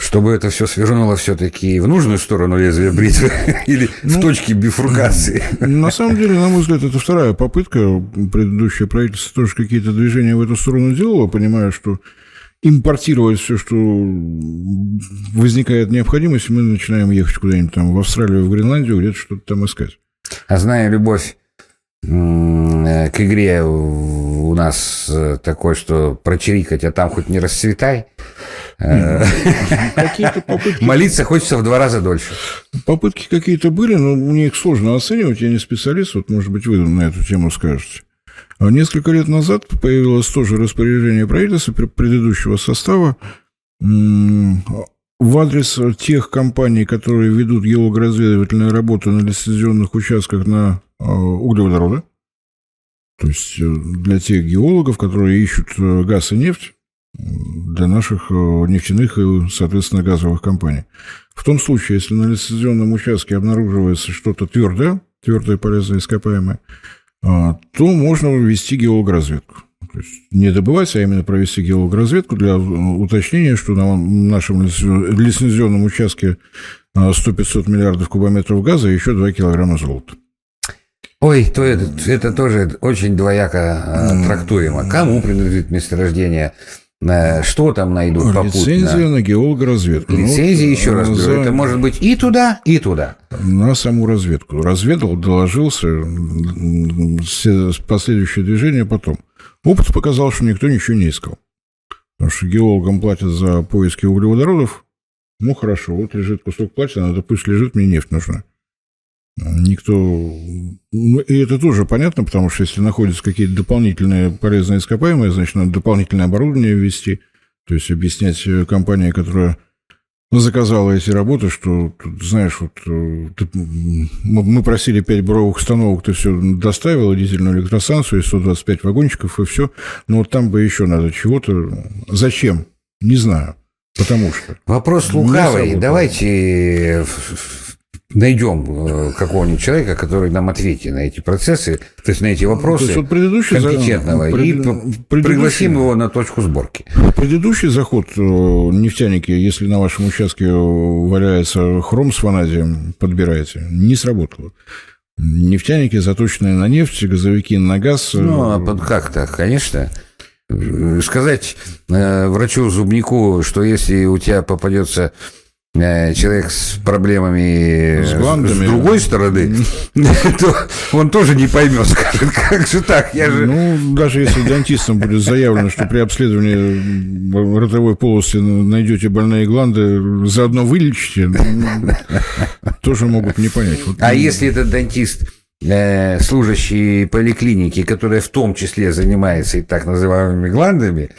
чтобы это все свернуло все-таки в нужную сторону лезвия бритвы или ну, в точке бифуркации. На самом деле, на мой взгляд, это вторая попытка. Предыдущее правительство тоже какие-то движения в эту сторону делало, понимая, что импортировать все, что возникает необходимость, мы начинаем ехать куда-нибудь там в Австралию, в Гренландию, где-то что-то там искать. А зная любовь Э, к игре у нас э, такой, что прочирикать, а там хоть не расцветай. Э, Молиться хочется в два раза дольше. Попытки какие-то были, но мне их сложно оценивать. Я не специалист, вот, может быть, вы на эту тему скажете. А несколько лет назад появилось тоже распоряжение правительства предыдущего состава в адрес тех компаний, которые ведут геологоразведывательные работы на лицензионных участках на Э, углеводорода. То есть э, для тех геологов, которые ищут э, газ и нефть, для наших нефтяных и, соответственно, газовых компаний. В том случае, если на лицензионном участке обнаруживается что-то твердое, твердое полезное ископаемое, то можно ввести геологоразведку. То есть не добывать, а именно провести геологоразведку для уточнения, что на нашем лицензионном участке 100-500 миллиардов кубометров газа и еще 2 килограмма золота. Ой, то это, это тоже очень двояко э, трактуемо. Кому принадлежит месторождение? Э, что там найдут попутно? Лицензия на геологоразведку. Лицензия, ну, еще раз за... говорю, это может быть и туда, и туда. На саму разведку. Разведал, доложился, все последующие движения потом. Опыт показал, что никто ничего не искал. Потому что геологам платят за поиски углеводородов. Ну, хорошо, вот лежит кусок платина, да пусть лежит, мне нефть нужна. Никто... Ну, и это тоже понятно, потому что если находятся какие-то дополнительные полезные ископаемые, значит, надо дополнительное оборудование ввести, то есть объяснять э, компании, которая заказала эти работы, что, знаешь, вот э, ты, мы просили 5 буровых установок, ты все доставил, дизельную электростанцию и 125 вагончиков, и все. Но вот там бы еще надо чего-то. Зачем? Не знаю. Потому что. Вопрос лукавый. Давайте найдем э, какого-нибудь человека, который нам ответит на эти процессы, то есть на эти вопросы то есть, вот предыдущий компетентного, за... и предыдущий... пригласим его на точку сборки. Предыдущий заход э, нефтяники, если на вашем участке валяется хром с ванадием, подбираете, не сработало. Нефтяники, заточенные на нефть, газовики на газ. Э, ну, а как так, конечно. Сказать врачу-зубнику, что если у тебя попадется Э, человек с проблемами с, гландами. с другой стороны, то он тоже не поймет, скажет, как же так, я же... Ну, даже если дантистам будет заявлено, что при обследовании ротовой полости найдете больные гланды, заодно вылечите, ну, тоже могут не понять. Вот, а если этот дантист э, служащий поликлиники, которая в том числе занимается и так называемыми гландами,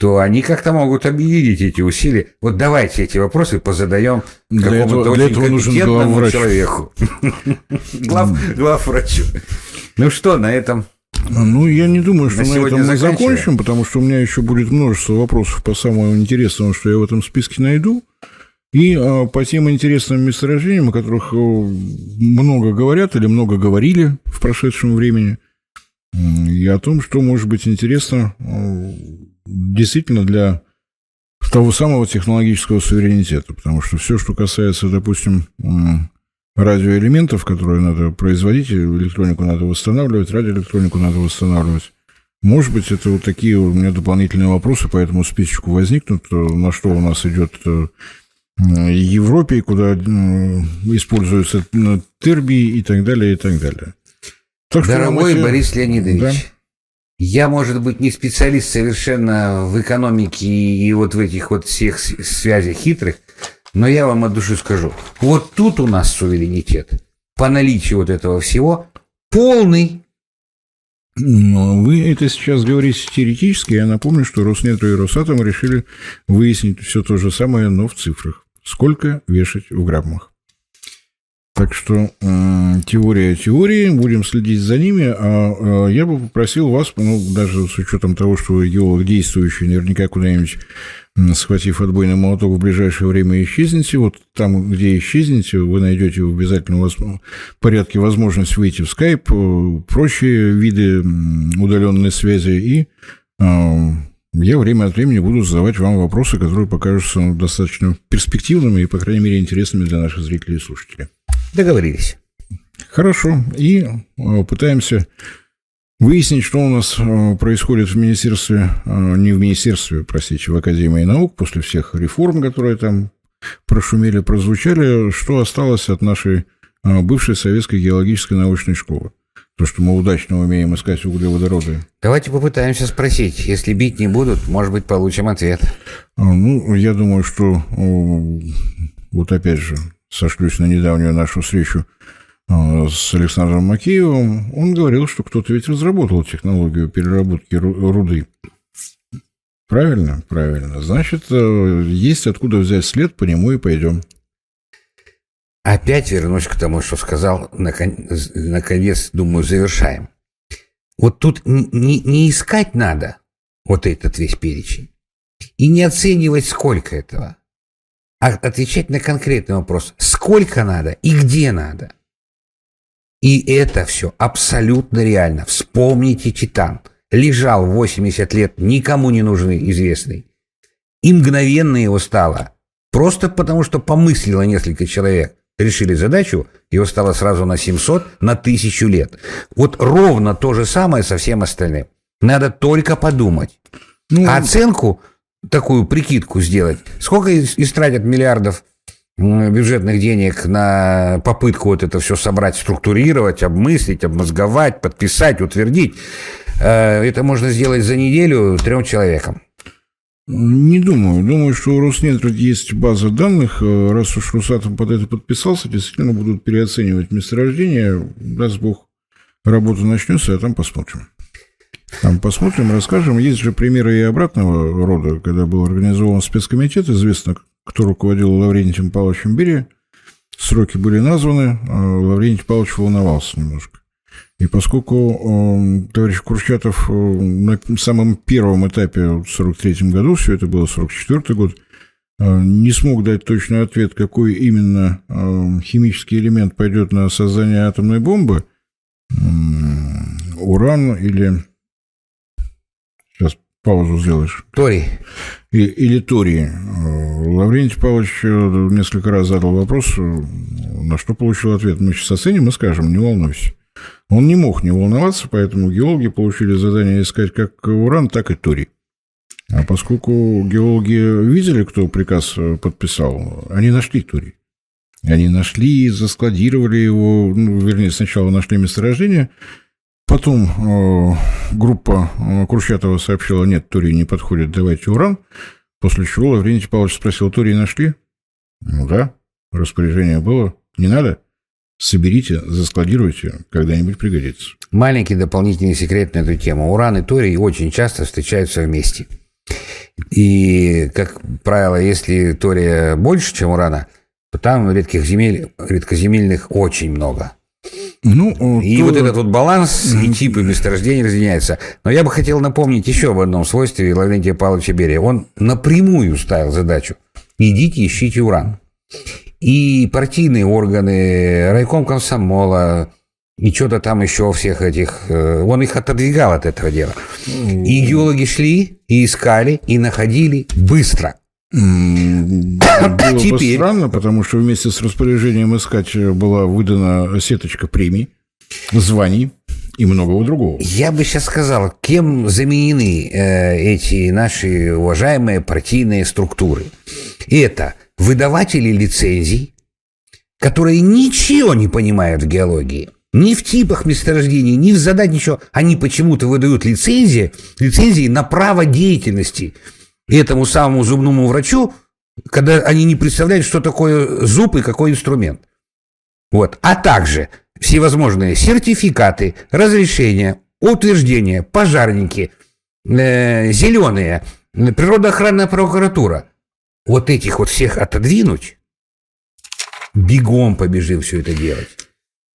то они как-то могут объединить эти усилия. Вот давайте эти вопросы позадаем какому-то очень этого компетентному человеку. Глав, главврачу. Ну что, на этом... Ну, я не думаю, что на, на этом мы закончим, потому что у меня еще будет множество вопросов по самому интересному, что я в этом списке найду. И а, по тем интересным месторождениям, о которых э, много говорят или много говорили в прошедшем времени, и о том, что может быть интересно э, действительно для того самого технологического суверенитета, потому что все, что касается, допустим, радиоэлементов, которые надо производить, электронику надо восстанавливать, радиоэлектронику надо восстанавливать. Может быть, это вот такие у меня дополнительные вопросы по этому списочку возникнут, э, на что у нас идет э, Европе, куда используются тербии и так далее, и так далее. Так Дорогой что, Борис Леонидович, да? Я, может быть, не специалист совершенно в экономике и вот в этих вот всех связях хитрых, но я вам от души скажу. Вот тут у нас суверенитет по наличию вот этого всего полный. Но вы это сейчас говорите теоретически. Я напомню, что Роснетро и Росатом решили выяснить все то же самое, но в цифрах. Сколько вешать в граммах? Так что э, теория теории, будем следить за ними. А э, я бы попросил вас, ну, даже с учетом того, что вы геолог действующий, наверняка куда-нибудь схватив отбойный молоток, в ближайшее время исчезнете. Вот там, где исчезнете, вы найдете в обязательном порядке возможность выйти в скайп, э, прочие виды удаленной связи и э, я время от времени буду задавать вам вопросы, которые покажутся достаточно перспективными и, по крайней мере, интересными для наших зрителей и слушателей. Договорились. Хорошо. И э, пытаемся выяснить, что у нас э, происходит в Министерстве, э, не в Министерстве, простите, в Академии наук после всех реформ, которые там прошумели, прозвучали, что осталось от нашей бывшей советской геологической научной школы. То, что мы удачно умеем искать углеводороды. Давайте попытаемся спросить. Если бить не будут, может быть, получим ответ. Ну, я думаю, что вот опять же сошлюсь на недавнюю нашу встречу Э, с Александром Макеевым, он говорил, что кто-то ведь разработал технологию переработки руды. Правильно? Правильно. Значит, э, есть откуда взять след, по нему и пойдем. Опять вернусь к тому, что сказал, наконец, думаю, завершаем. Вот тут не, не искать надо вот этот весь перечень и не оценивать, сколько этого, а отвечать на конкретный вопрос, сколько надо и где надо – и это все абсолютно реально. Вспомните Титан. Лежал 80 лет, никому не нужный, известный. И мгновенно его стало. Просто потому, что помыслило несколько человек. Решили задачу, его стало сразу на 700, на 1000 лет. Вот ровно то же самое со всем остальным. Надо только подумать. Ну, а оценку, такую прикидку сделать. Сколько истратят миллиардов бюджетных денег на попытку вот это все собрать, структурировать, обмыслить, обмозговать, подписать, утвердить. Э, это можно сделать за неделю трем человекам. Не думаю. Думаю, что у Роснедр есть база данных. Э, раз уж Росатом под это подписался, действительно будут переоценивать месторождение. Даст Бог, работа начнется, а там посмотрим. Там посмотрим, расскажем. Есть же примеры и обратного рода, когда был организован спецкомитет, известно, кто руководил Лаврентием Павловичем Берия. Сроки были названы, а Лаврентий Павлович волновался немножко. И поскольку э, товарищ Курчатов э, на самом первом этапе в 1943 году, все это было 1944 год, э, не смог дать точный ответ, какой именно э, химический элемент пойдет на создание атомной бомбы, э, уран или... Паузу сделаешь. Торий. И, или Торий. Лаврентий Павлович э, несколько раз задал вопрос, э, на что получил ответ. Мы сейчас оценим и скажем, не волнуйся. Он не мог не волноваться, поэтому геологи получили задание искать как уран, так и торий. А поскольку геологи видели, кто приказ э, подписал, они нашли торий. Они нашли, заскладировали его, ну, вернее, сначала нашли месторождение, потом э, группа Курчатова сообщила, нет, торий не подходит, давайте уран. После чего Лаврентий Павлович спросил, Турии нашли? Ну да, распоряжение было. Не надо? Соберите, заскладируйте, когда-нибудь пригодится. Маленький дополнительный секрет на эту тему. Уран и торий очень часто встречаются вместе. И, как правило, если тория больше, чем урана, то там редких земель, редкоземельных очень много. Ну, и то... вот этот вот баланс и типы месторождений разъединяются. Но я бы хотел напомнить еще об одном свойстве Лаврентия Павловича Берия. Он напрямую ставил задачу. Идите, ищите уран. И партийные органы, райком комсомола, и что-то там еще всех этих... Э, он их отодвигал от этого дела. И геологи шли, и искали, и находили быстро. Было Теперь... бы странно, потому что вместе с распоряжением искать была выдана сеточка премий, званий и многого другого. Я бы сейчас сказал, кем заменены э, эти наши уважаемые партийные структуры. Это выдаватели лицензий, которые ничего не понимают в геологии, ни в типах месторождений, ни в задать ничего. Они почему-то выдают лицензии, лицензии на право деятельности – этому самому зубному врачу, когда они не представляют, что такое зуб и какой инструмент. Вот. А также всевозможные сертификаты, разрешения, утверждения, пожарники, э, зеленые, природоохранная прокуратура. Вот этих вот всех отодвинуть, бегом побежим все это делать.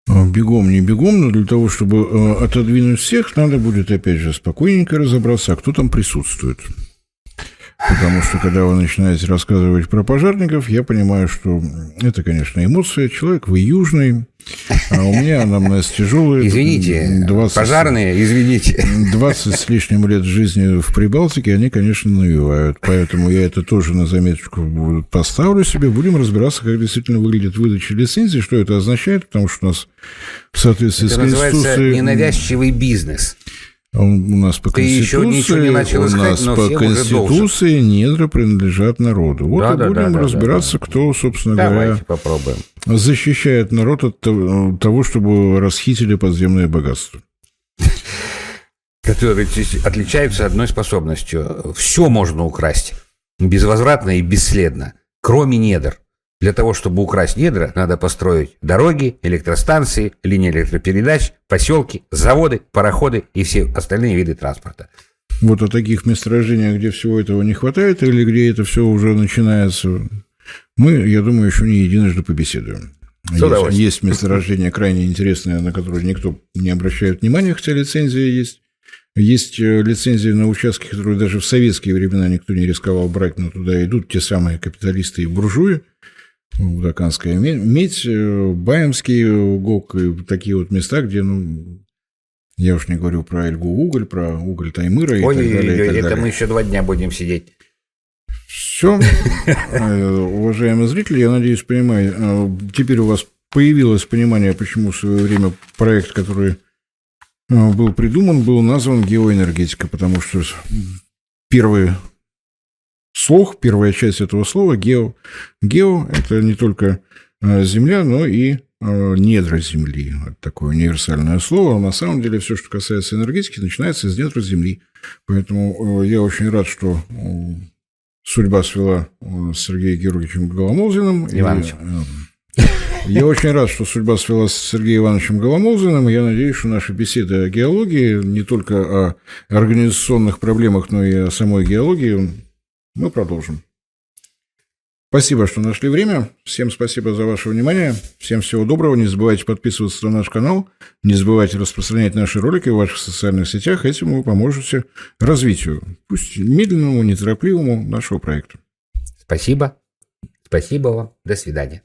А, бегом, не бегом, но для того, чтобы э, отодвинуть всех, надо будет, опять же, спокойненько разобраться, а кто там присутствует. Потому что, когда вы начинаете рассказывать про пожарников, я понимаю, что это, конечно, эмоция. Человек вы южный, а у меня анамнез тяжелый. Извините, 20, пожарные, извините. 20 с лишним лет жизни в Прибалтике, они, конечно, навевают. Поэтому я это тоже на заметочку поставлю себе. Будем разбираться, как действительно выглядит выдача лицензии, что это означает, потому что у нас в соответствии это с Конституцией... называется ненавязчивый бизнес. У нас по Ты Конституции, не начал у нас по Конституции недра принадлежат народу. Вот да, и да, будем да, разбираться, кто, собственно Давайте говоря, попробуем. защищает народ от того, чтобы расхитили подземное богатство. Которые отличаются одной способностью. Все можно украсть. Безвозвратно и бесследно. Кроме недр. Для того, чтобы украсть недра, надо построить дороги, электростанции, линии электропередач, поселки, заводы, пароходы и все остальные виды транспорта. Вот о таких месторождениях, где всего этого не хватает, или где это все уже начинается, мы, я думаю, еще не единожды побеседуем. Есть, есть месторождения крайне интересные, на которые никто не обращает внимания, хотя лицензия есть. Есть э, лицензии на участки, которые даже в советские времена никто не рисковал брать, но туда идут те самые капиталисты и буржуи. Удаканская медь, э, Баемский ГОК и такие вот места, где, ну, я уж не говорю про Эльгу уголь, про уголь Таймыра и Ой, так далее. Ой, это далее. мы еще два дня будем сидеть. Все, э, уважаемые зрители, я надеюсь, понимаю, э, теперь у вас появилось понимание, почему в свое время проект, который был придуман, был назван геоэнергетика, потому что первые слог, первая часть этого слова гео. Гео – это не только э, земля, но и э, недра земли. Это такое универсальное слово. На самом деле все, что касается энергетики, начинается из недр земли. Поэтому э, я очень рад, что судьба свела с Сергеем Георгиевичем Голомолзиным. Ивановичем. Я очень рад, что судьба свела с Сергеем Ивановичем Голомолзиным. Я надеюсь, что наши беседы о геологии, не только о организационных проблемах, но и о самой геологии, мы продолжим. Спасибо, что нашли время. Всем спасибо за ваше внимание. Всем всего доброго. Не забывайте подписываться на наш канал. Не забывайте распространять наши ролики в ваших социальных сетях. Этим вы поможете развитию, пусть медленному, неторопливому нашего проекта. Спасибо. Спасибо вам. До свидания.